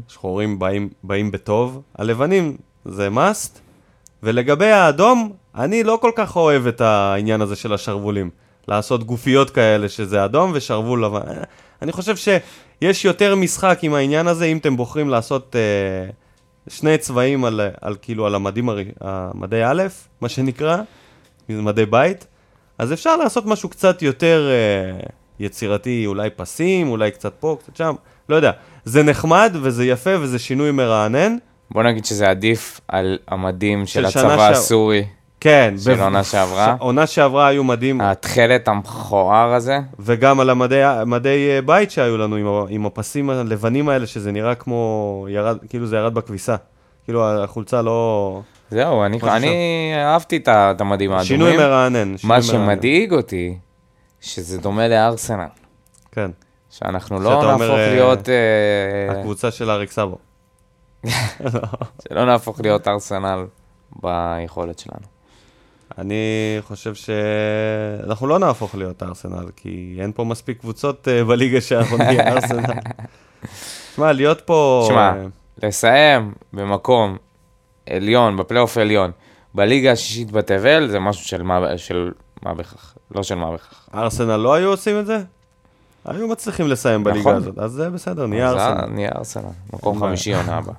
שחורים באים, באים בטוב, הלבנים זה must, ולגבי האדום, אני לא כל כך אוהב את העניין הזה של השרוולים. לעשות גופיות כאלה שזה אדום ושרוול לבן. אני חושב שיש יותר משחק עם העניין הזה, אם אתם בוחרים לעשות אה, שני צבעים על, על כאילו על המדים, הר... המדי א', מה שנקרא, מדי בית, אז אפשר לעשות משהו קצת יותר אה, יצירתי, אולי פסים, אולי קצת פה, קצת שם, לא יודע. זה נחמד וזה יפה וזה שינוי מרענן. בוא נגיד שזה עדיף על המדים של של הצבא שעב- הסורי, כן. של בב- עונה שעברה. ש- עונה שעברה היו מדהים, התכלת המכוער הזה. וגם על המדי מדי אה, בית שהיו לנו עם, עם הפסים הלבנים האלה, שזה נראה כמו, ירד, כאילו זה ירד בכביסה. כאילו החולצה לא... זהו, אני. אני אהבתי את המדים האדומים. שינוי מרענן. שינוי מה מרענן. שמדאיג אותי, שזה דומה לארסנל. כן, שאנחנו לא אומר, נהפוך אה, להיות... אה, הקבוצה של אריק סאבו. שלא נהפוך להיות ארסנל ביכולת שלנו. אני חושב שאנחנו לא נהפוך להיות ארסנל, כי אין פה מספיק קבוצות אה, בליגה שאנחנו נהיה ארסנל. שמע, להיות פה... שמע, אה, לסיים במקום עליון, בפלייאוף עליון, בליגה השישית בתבל, זה משהו של מה, של מה בכך, לא של מה בכך. ארסנל לא היו עושים את זה? היו מצליחים לסיים בליגה נכון. הזאת, אז זה בסדר, נהיה ארסנל. נהיה ארסנל, מקום. חמישי עונה הבאה.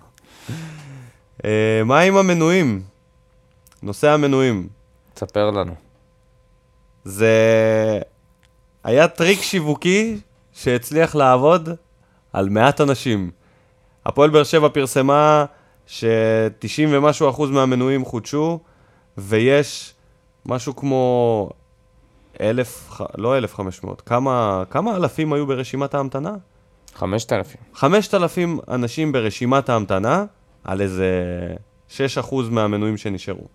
אה, מה עם המנויים? נושא המנויים. תספר לנו. זה היה טריק שיווקי שהצליח לעבוד על מעט אנשים. הפועל באר שבע פרסמה ש-90 ומשהו אחוז מהמנויים חודשו, ויש משהו כמו אלף, לא 1,500, כמה, כמה אלפים היו ברשימת ההמתנה? 5,000. 5,000 אנשים ברשימת ההמתנה, על איזה 6% מהמנויים שנשארו.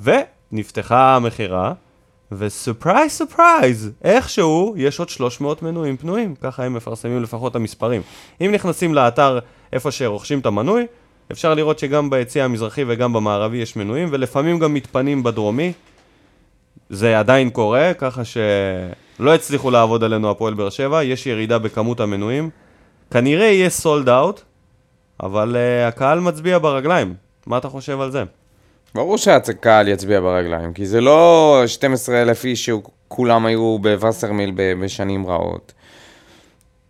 ונפתחה המכירה, ו surprise surprise, איכשהו יש עוד 300 מנויים פנויים, ככה הם מפרסמים לפחות המספרים. אם נכנסים לאתר איפה שרוכשים את המנוי, אפשר לראות שגם ביציע המזרחי וגם במערבי יש מנויים, ולפעמים גם מתפנים בדרומי. זה עדיין קורה, ככה שלא הצליחו לעבוד עלינו הפועל באר שבע, יש ירידה בכמות המנויים. כנראה יהיה sold out, אבל uh, הקהל מצביע ברגליים. מה אתה חושב על זה? ברור שהקהל יצביע ברגליים, כי זה לא 12,000 איש שכולם היו בווסרמיל בשנים רעות.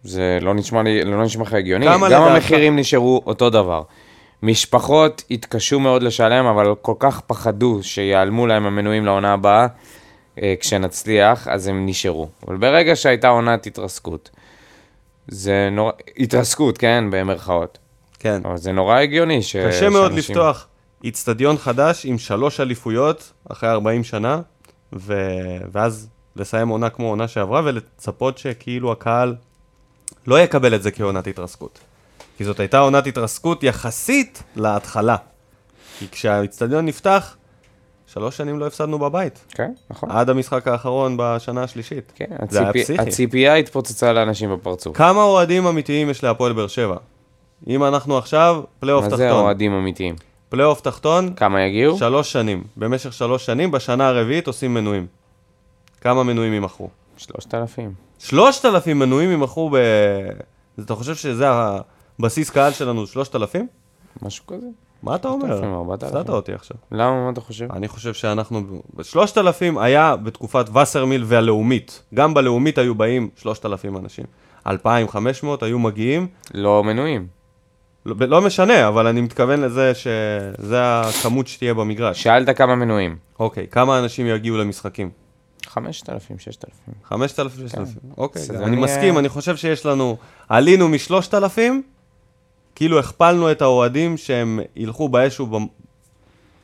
זה לא נשמע לי, לא נשמע לך הגיוני. גם לדעתך? המחירים נשארו אותו דבר. משפחות התקשו מאוד לשלם, אבל כל כך פחדו שיעלמו להם המנויים לעונה הבאה, אה, כשנצליח, אז הם נשארו. אבל ברגע שהייתה עונת התרסקות, זה נורא, התרסקות, כן, במרכאות. כן. אבל זה נורא הגיוני ש... קשה מאוד שאנשים- לפתוח איצטדיון חדש עם שלוש אליפויות אחרי 40 שנה, ו... ואז לסיים עונה כמו עונה שעברה, ולצפות שכאילו הקהל לא יקבל את זה כעונת התרסקות. כי זאת הייתה עונת התרסקות יחסית להתחלה. כי כשהאיצטדיון נפתח, שלוש שנים לא הפסדנו בבית. כן, נכון. עד המשחק האחרון בשנה השלישית. כן, זה היה הציפי, פסיכי. הציפייה התפוצצה לאנשים בפרצוף. כמה אוהדים אמיתיים יש להפועל באר שבע? אם אנחנו עכשיו, פלייאוף מה זה תחתון. אוהדים אמיתיים? פלייאוף תחתון, כמה יגיעו? שלוש שנים. במשך שלוש שנים, בשנה הרביעית עושים מנויים. כמה מנויים יימכרו? שלושת אלפים. שלושת אלפים מנויים יימכרו ב... אתה חושב שזה הבסיס קהל שלנו, שלושת אלפים? משהו כזה. מה אתה אומר? 3,000, 4,000. הפתעת אותי עכשיו. למה, מה אתה חושב? אני חושב שאנחנו... שלושת אלפים היה בתקופת וסרמיל והלאומית. גם בלאומית היו באים שלושת אלפים אנשים. 2,500 היו מגיעים. לא מנויים. לא, לא משנה, אבל אני מתכוון לזה שזה הכמות שתהיה במגרש. שאלת כמה מנויים. אוקיי, כמה אנשים יגיעו למשחקים? חמשת אלפים, ששת אלפים. 5,000, 6,000. אוקיי, בסדר, אני אני, מסכים, אה, אני חושב שיש לנו... עלינו מ-3,000, כאילו הכפלנו את האוהדים שהם ילכו באש ובמ-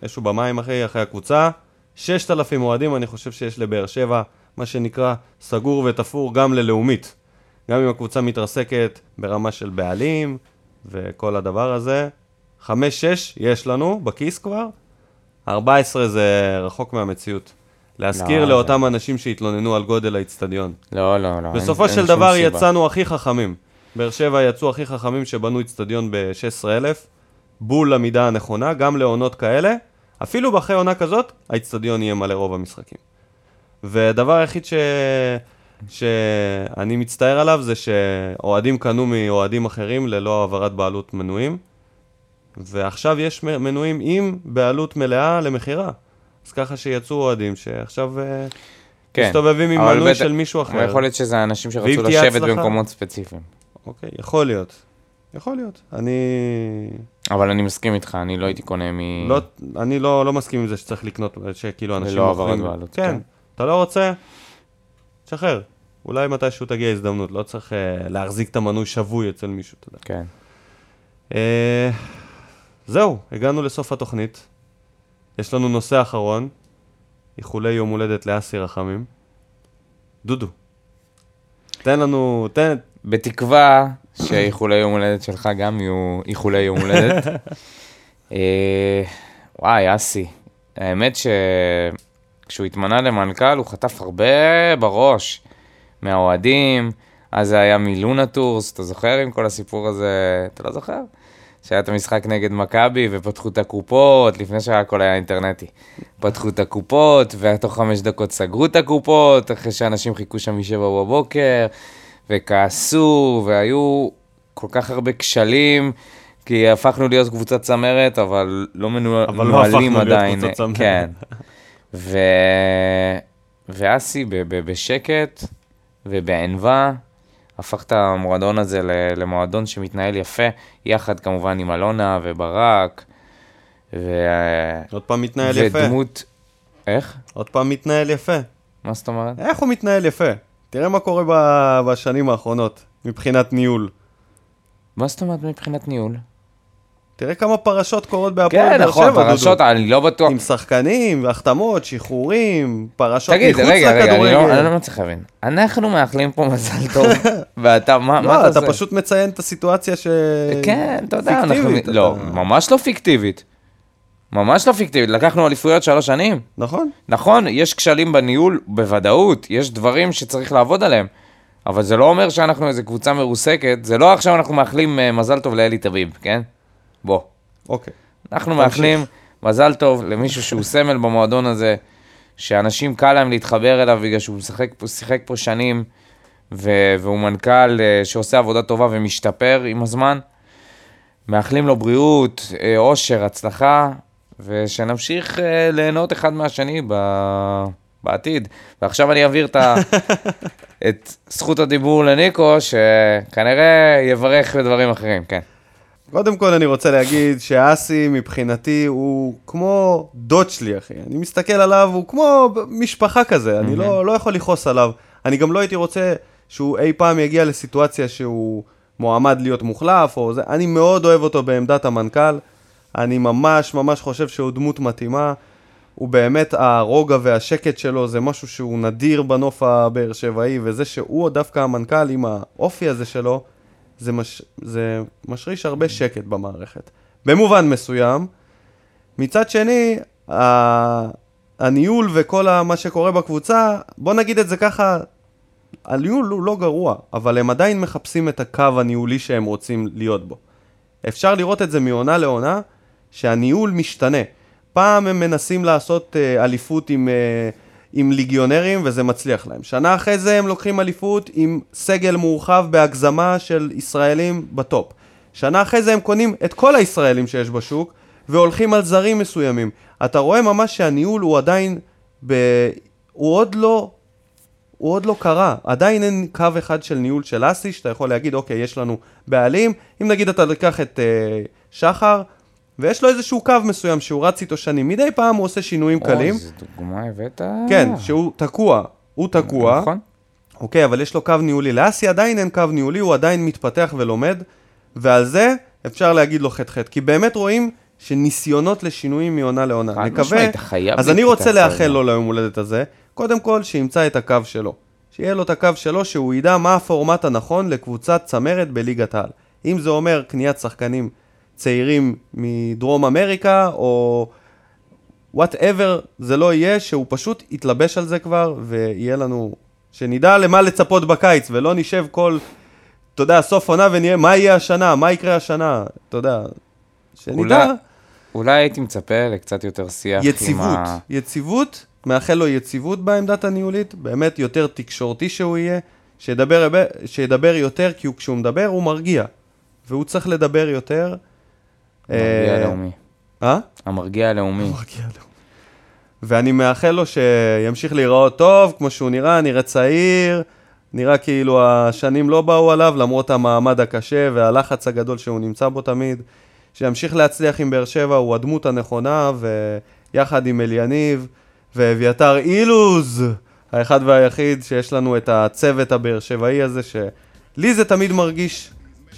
אש ובמים אחרי, אחרי הקבוצה. 6,000 אוהדים, אני חושב שיש לבאר שבע, מה שנקרא סגור ותפור גם ללאומית. גם אם הקבוצה מתרסקת ברמה של בעלים וכל הדבר הזה. 5-6 יש לנו בכיס כבר, 14 זה רחוק מהמציאות. להזכיר לא, לאותם אנשים שהתלוננו על גודל האיצטדיון. לא, לא, לא. בסופו אין- של אין דבר. יצאנו הכי חכמים. באר שבע יצאו הכי חכמים שבנו איצטדיון ב-16,000, בול למידה הנכונה, גם לעונות כאלה. אפילו אחרי עונה כזאת, האיצטדיון יהיה מלא רוב המשחקים. והדבר היחיד ש... שאני מצטער עליו זה שאוהדים קנו מאוהדים אחרים ללא העברת בעלות מנויים, ועכשיו יש מנויים עם בעלות מלאה למכירה. אז ככה שיצאו אוהדים שעכשיו אה, כן. מסתובבים עם מנוי בטח- של מישהו אחר. אבל יכול להיות שזה אנשים שרצו לשבת הצלחה- במקומות ספציפיים. אוקיי, יכול להיות. יכול להיות. אני אבל אני מסכים איתך, אני לא הייתי קונה מ... לא, אני לא, לא מסכים עם זה שצריך לקנות, שכאילו אנשים ללא. העברת בעלות, כן. כן. אתה לא רוצה? תשחרר. אולי מתישהו תגיע הזדמנות, לא צריך uh, להחזיק את המנוי שבוי אצל מישהו, אתה יודע. כן. Uh, זהו, הגענו לסוף התוכנית. יש לנו נושא אחרון, איחולי יום הולדת לאסי רחמים. דודו, תן לנו, תן, בתקווה שאיחולי יום הולדת שלך גם יהיו איחולי יום הולדת. אה, וואי, אסי, האמת שכשהוא התמנה למנכ"ל הוא חטף הרבה בראש מהאוהדים, אז זה היה מלונה טורס, אתה זוכר עם כל הסיפור הזה? אתה לא זוכר? שהיה את המשחק נגד מכבי, ופתחו את הקופות, לפני שהכל היה אינטרנטי. פתחו את הקופות, ותוך חמש דקות סגרו את הקופות, אחרי שאנשים חיכו שם משבע בבוקר, וכעסו, והיו כל כך הרבה כשלים, כי הפכנו להיות קבוצת צמרת, אבל לא מנוהל- אבל לא הפכנו מנוהלים להיות עדיין. קבוצת צמרת. כן. ו... ואסי בשקט ובענווה, הפך את המועדון הזה למועדון שמתנהל יפה, יחד כמובן עם אלונה וברק, ו... עוד פעם מתנהל יפה. ודמות... איך? עוד פעם מתנהל יפה. מה זאת אומרת? איך הוא מתנהל יפה? תראה מה קורה ב- בשנים האחרונות, מבחינת ניהול. מה זאת אומרת מבחינת ניהול? תראה כמה פרשות קורות בהפועל כן, באר נכון, שבע, פרשות, דודו. אני לא בטוח. עם שחקנים, החתמות, שחרורים, פרשות תגיד, מחוץ רגע, רגע, אני לא- לכדורגל. אני לא מצליח להבין. אנחנו מאחלים פה מזל טוב, ואתה, מה לא, אתה אתה עושה? פשוט מציין את הסיטואציה ש... כן, אתה יודע, אנחנו... פיקטיבית, לא, אתה- ממש לא פיקטיבית. ממש לא פיקטיבית. לקחנו אליפויות שלוש שנים. נכון. נכון, יש כשלים בניהול, בוודאות, יש דברים שצריך לעבוד עליהם. אבל זה לא אומר שאנחנו איזה קבוצה מרוסקת, זה לא עכשיו אנחנו מאחלים אה, מזל טוב לאלי טביב, כן? בוא. אוקיי. אנחנו. מאחלים מזל טוב למישהו שהוא סמל במועדון הזה, שאנשים קל להם להתחבר אליו בגלל שהוא משחק פה, שיחק פה שנים, ו- והוא מנכ"ל אה, שעושה עבודה טובה ומשתפר עם הזמן. מאחלים לו בריאות, אה, אושר, הצלחה, ושנמשיך אה, ליהנות אחד מהשני ב- בעתיד. ועכשיו אני אעביר את, ה- את זכות הדיבור לניקו, שכנראה יברך בדברים אחרים, כן. קודם כל אני רוצה להגיד שאסי מבחינתי הוא כמו דוד שלי, אחי. אני מסתכל עליו, הוא כמו משפחה כזה, אני לא, לא יכול לכעוס עליו. אני גם לא הייתי רוצה שהוא אי פעם יגיע לסיטואציה שהוא מועמד להיות מוחלף, או זה. אני מאוד אוהב אותו בעמדת המנכ"ל. אני ממש ממש חושב שהוא דמות מתאימה. הוא באמת, הרוגע והשקט שלו זה משהו שהוא נדיר בנוף הבאר שבעי, וזה שהוא דווקא המנכ"ל עם האופי הזה שלו, זה, מש, זה משריש הרבה שקט במערכת. במובן מסוים. מצד שני, ה... הניהול וכל ה- מה שקורה בקבוצה, בוא נגיד את זה ככה, הניהול הוא לא גרוע, אבל הם עדיין מחפשים את הקו הניהולי שהם רוצים להיות בו. אפשר לראות את זה מעונה לעונה, שהניהול משתנה. פעם הם מנסים לעשות אה, אליפות עם, אה, עם ליגיונרים וזה מצליח להם. שנה אחרי זה הם לוקחים אליפות עם סגל מורחב בהגזמה של ישראלים בטופ. שנה אחרי זה הם קונים את כל הישראלים שיש בשוק והולכים על זרים מסוימים. אתה רואה ממש שהניהול הוא עדיין, ב... הוא עוד לא הוא עוד לא קרה, עדיין אין קו אחד של ניהול של אסי, שאתה יכול להגיד, אוקיי, יש לנו בעלים, אם נגיד אתה תיקח את אה, שחר, ויש לו איזשהו קו מסוים שהוא רץ איתו שנים, מדי פעם הוא עושה שינויים קלים, איזה דוגמה הבאת. כן, שהוא תקוע, הוא תקוע, נכון. אוקיי, אבל יש לו קו ניהולי, לאסי עדיין אין קו ניהולי, הוא עדיין מתפתח ולומד, ועל זה אפשר להגיד לו חטא חטא, כי באמת רואים שניסיונות לשינויים מעונה לעונה, חד נקווה, משמעית, חייב אז אני רוצה לאחל. לו ליום הולדת הזה, קודם כל שימצא את הקו שלו, שיהיה לו את הקו שלו, שהוא ידע מה הפורמט הנכון לקבוצת צמרת בליגת העל. אם זה אומר קניית שחקנים צעירים מדרום אמריקה, או וואטאבר זה לא יהיה, שהוא פשוט יתלבש על זה כבר, ויהיה לנו, שנדע למה לצפות בקיץ, ולא נשב כל, אתה יודע, סוף עונה ונהיה, מה יהיה השנה, מה יקרה השנה, אתה יודע, שנדע, אולי- אולי הייתי מצפה לקצת יותר שיח עם יציבות, ה... יציבות, מאחל לו יציבות בעמדת הניהולית, באמת יותר תקשורתי שהוא יהיה, שידבר, שידבר יותר, כי הוא, כשהוא מדבר הוא מרגיע, והוא צריך לדבר יותר. המרגיע אה, הלאומי. אה? המרגיע הלאומי. מרגיע לו. ואני מאחל לו שימשיך להיראות טוב, כמו שהוא נראה, נראה צעיר, נראה כאילו השנים לא באו עליו, למרות המעמד הקשה והלחץ הגדול שהוא נמצא בו תמיד. שימשיך להצליח עם באר שבע, הוא הדמות הנכונה, ויחד עם אליניב ואביתר אילוז, האחד והיחיד שיש לנו את הצוות הבאר שבעי הזה, שלי זה תמיד מרגיש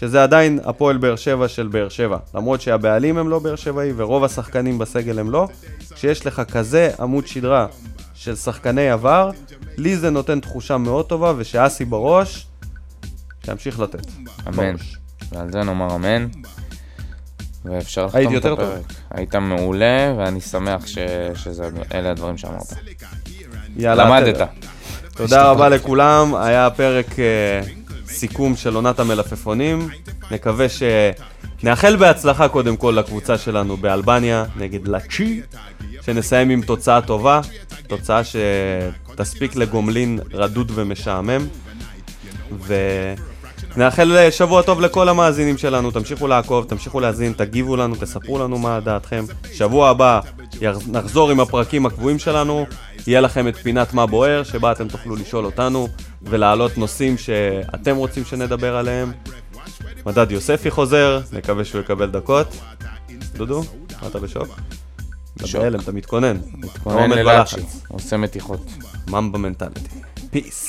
שזה עדיין הפועל באר שבע של באר שבע. למרות שהבעלים הם לא באר שבעי ורוב השחקנים בסגל הם לא, כשיש לך כזה עמוד שדרה של שחקני עבר, לי זה נותן תחושה מאוד טובה, ושאסי בראש, שימשיך לתת. אמן. בראש. ועל זה נאמר אמן. ואפשר לחתום הייתי את יותר טוב. הפרק. היית מעולה, ואני שמח ש- שאלה הדברים שאמרת. יאללה, למדת. תודה. רבה לכולם, היה פרק אה, סיכום של עונת המלפפונים. נקווה ש... נאחל בהצלחה קודם כל לקבוצה שלנו באלבניה נגד לצ'י, שנסיים עם תוצאה טובה, תוצאה שתספיק לגומלין רדוד ומשעמם. ונאחל שבוע טוב לכל המאזינים שלנו, תמשיכו לעקוב, תמשיכו להאזין, תגיבו לנו, תספרו לנו מה דעתכם. שבוע הבא נחזור עם הפרקים הקבועים שלנו, יהיה לכם את פינת מה בוער, שבה אתם תוכלו לשאול אותנו ולהעלות נושאים שאתם רוצים שנדבר עליהם. מדד יוספי חוזר, נקווה שהוא יקבל דקות. דודו, מה אתה בשוק? אתה. בהלם, אתה מתכונן. עומד ללאצ'י. עושה מתיחות. ממבה מנטליטי. פיס.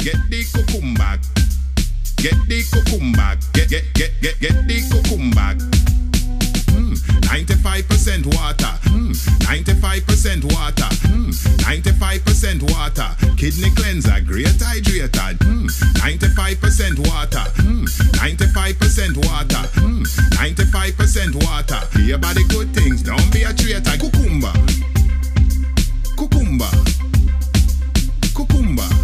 Get the cucumba. Get the cucumba. Get get get get get the cucumba. Mm, 95% water. Mm, 95% water. Mm, 95% water. Kidney cleanser, great hydrated. 95% water. Hmm, 95% water. Hmm, 95% water. Hear about the good things. Don't be a traitor. Cucumba. Cucumba. Cucumba.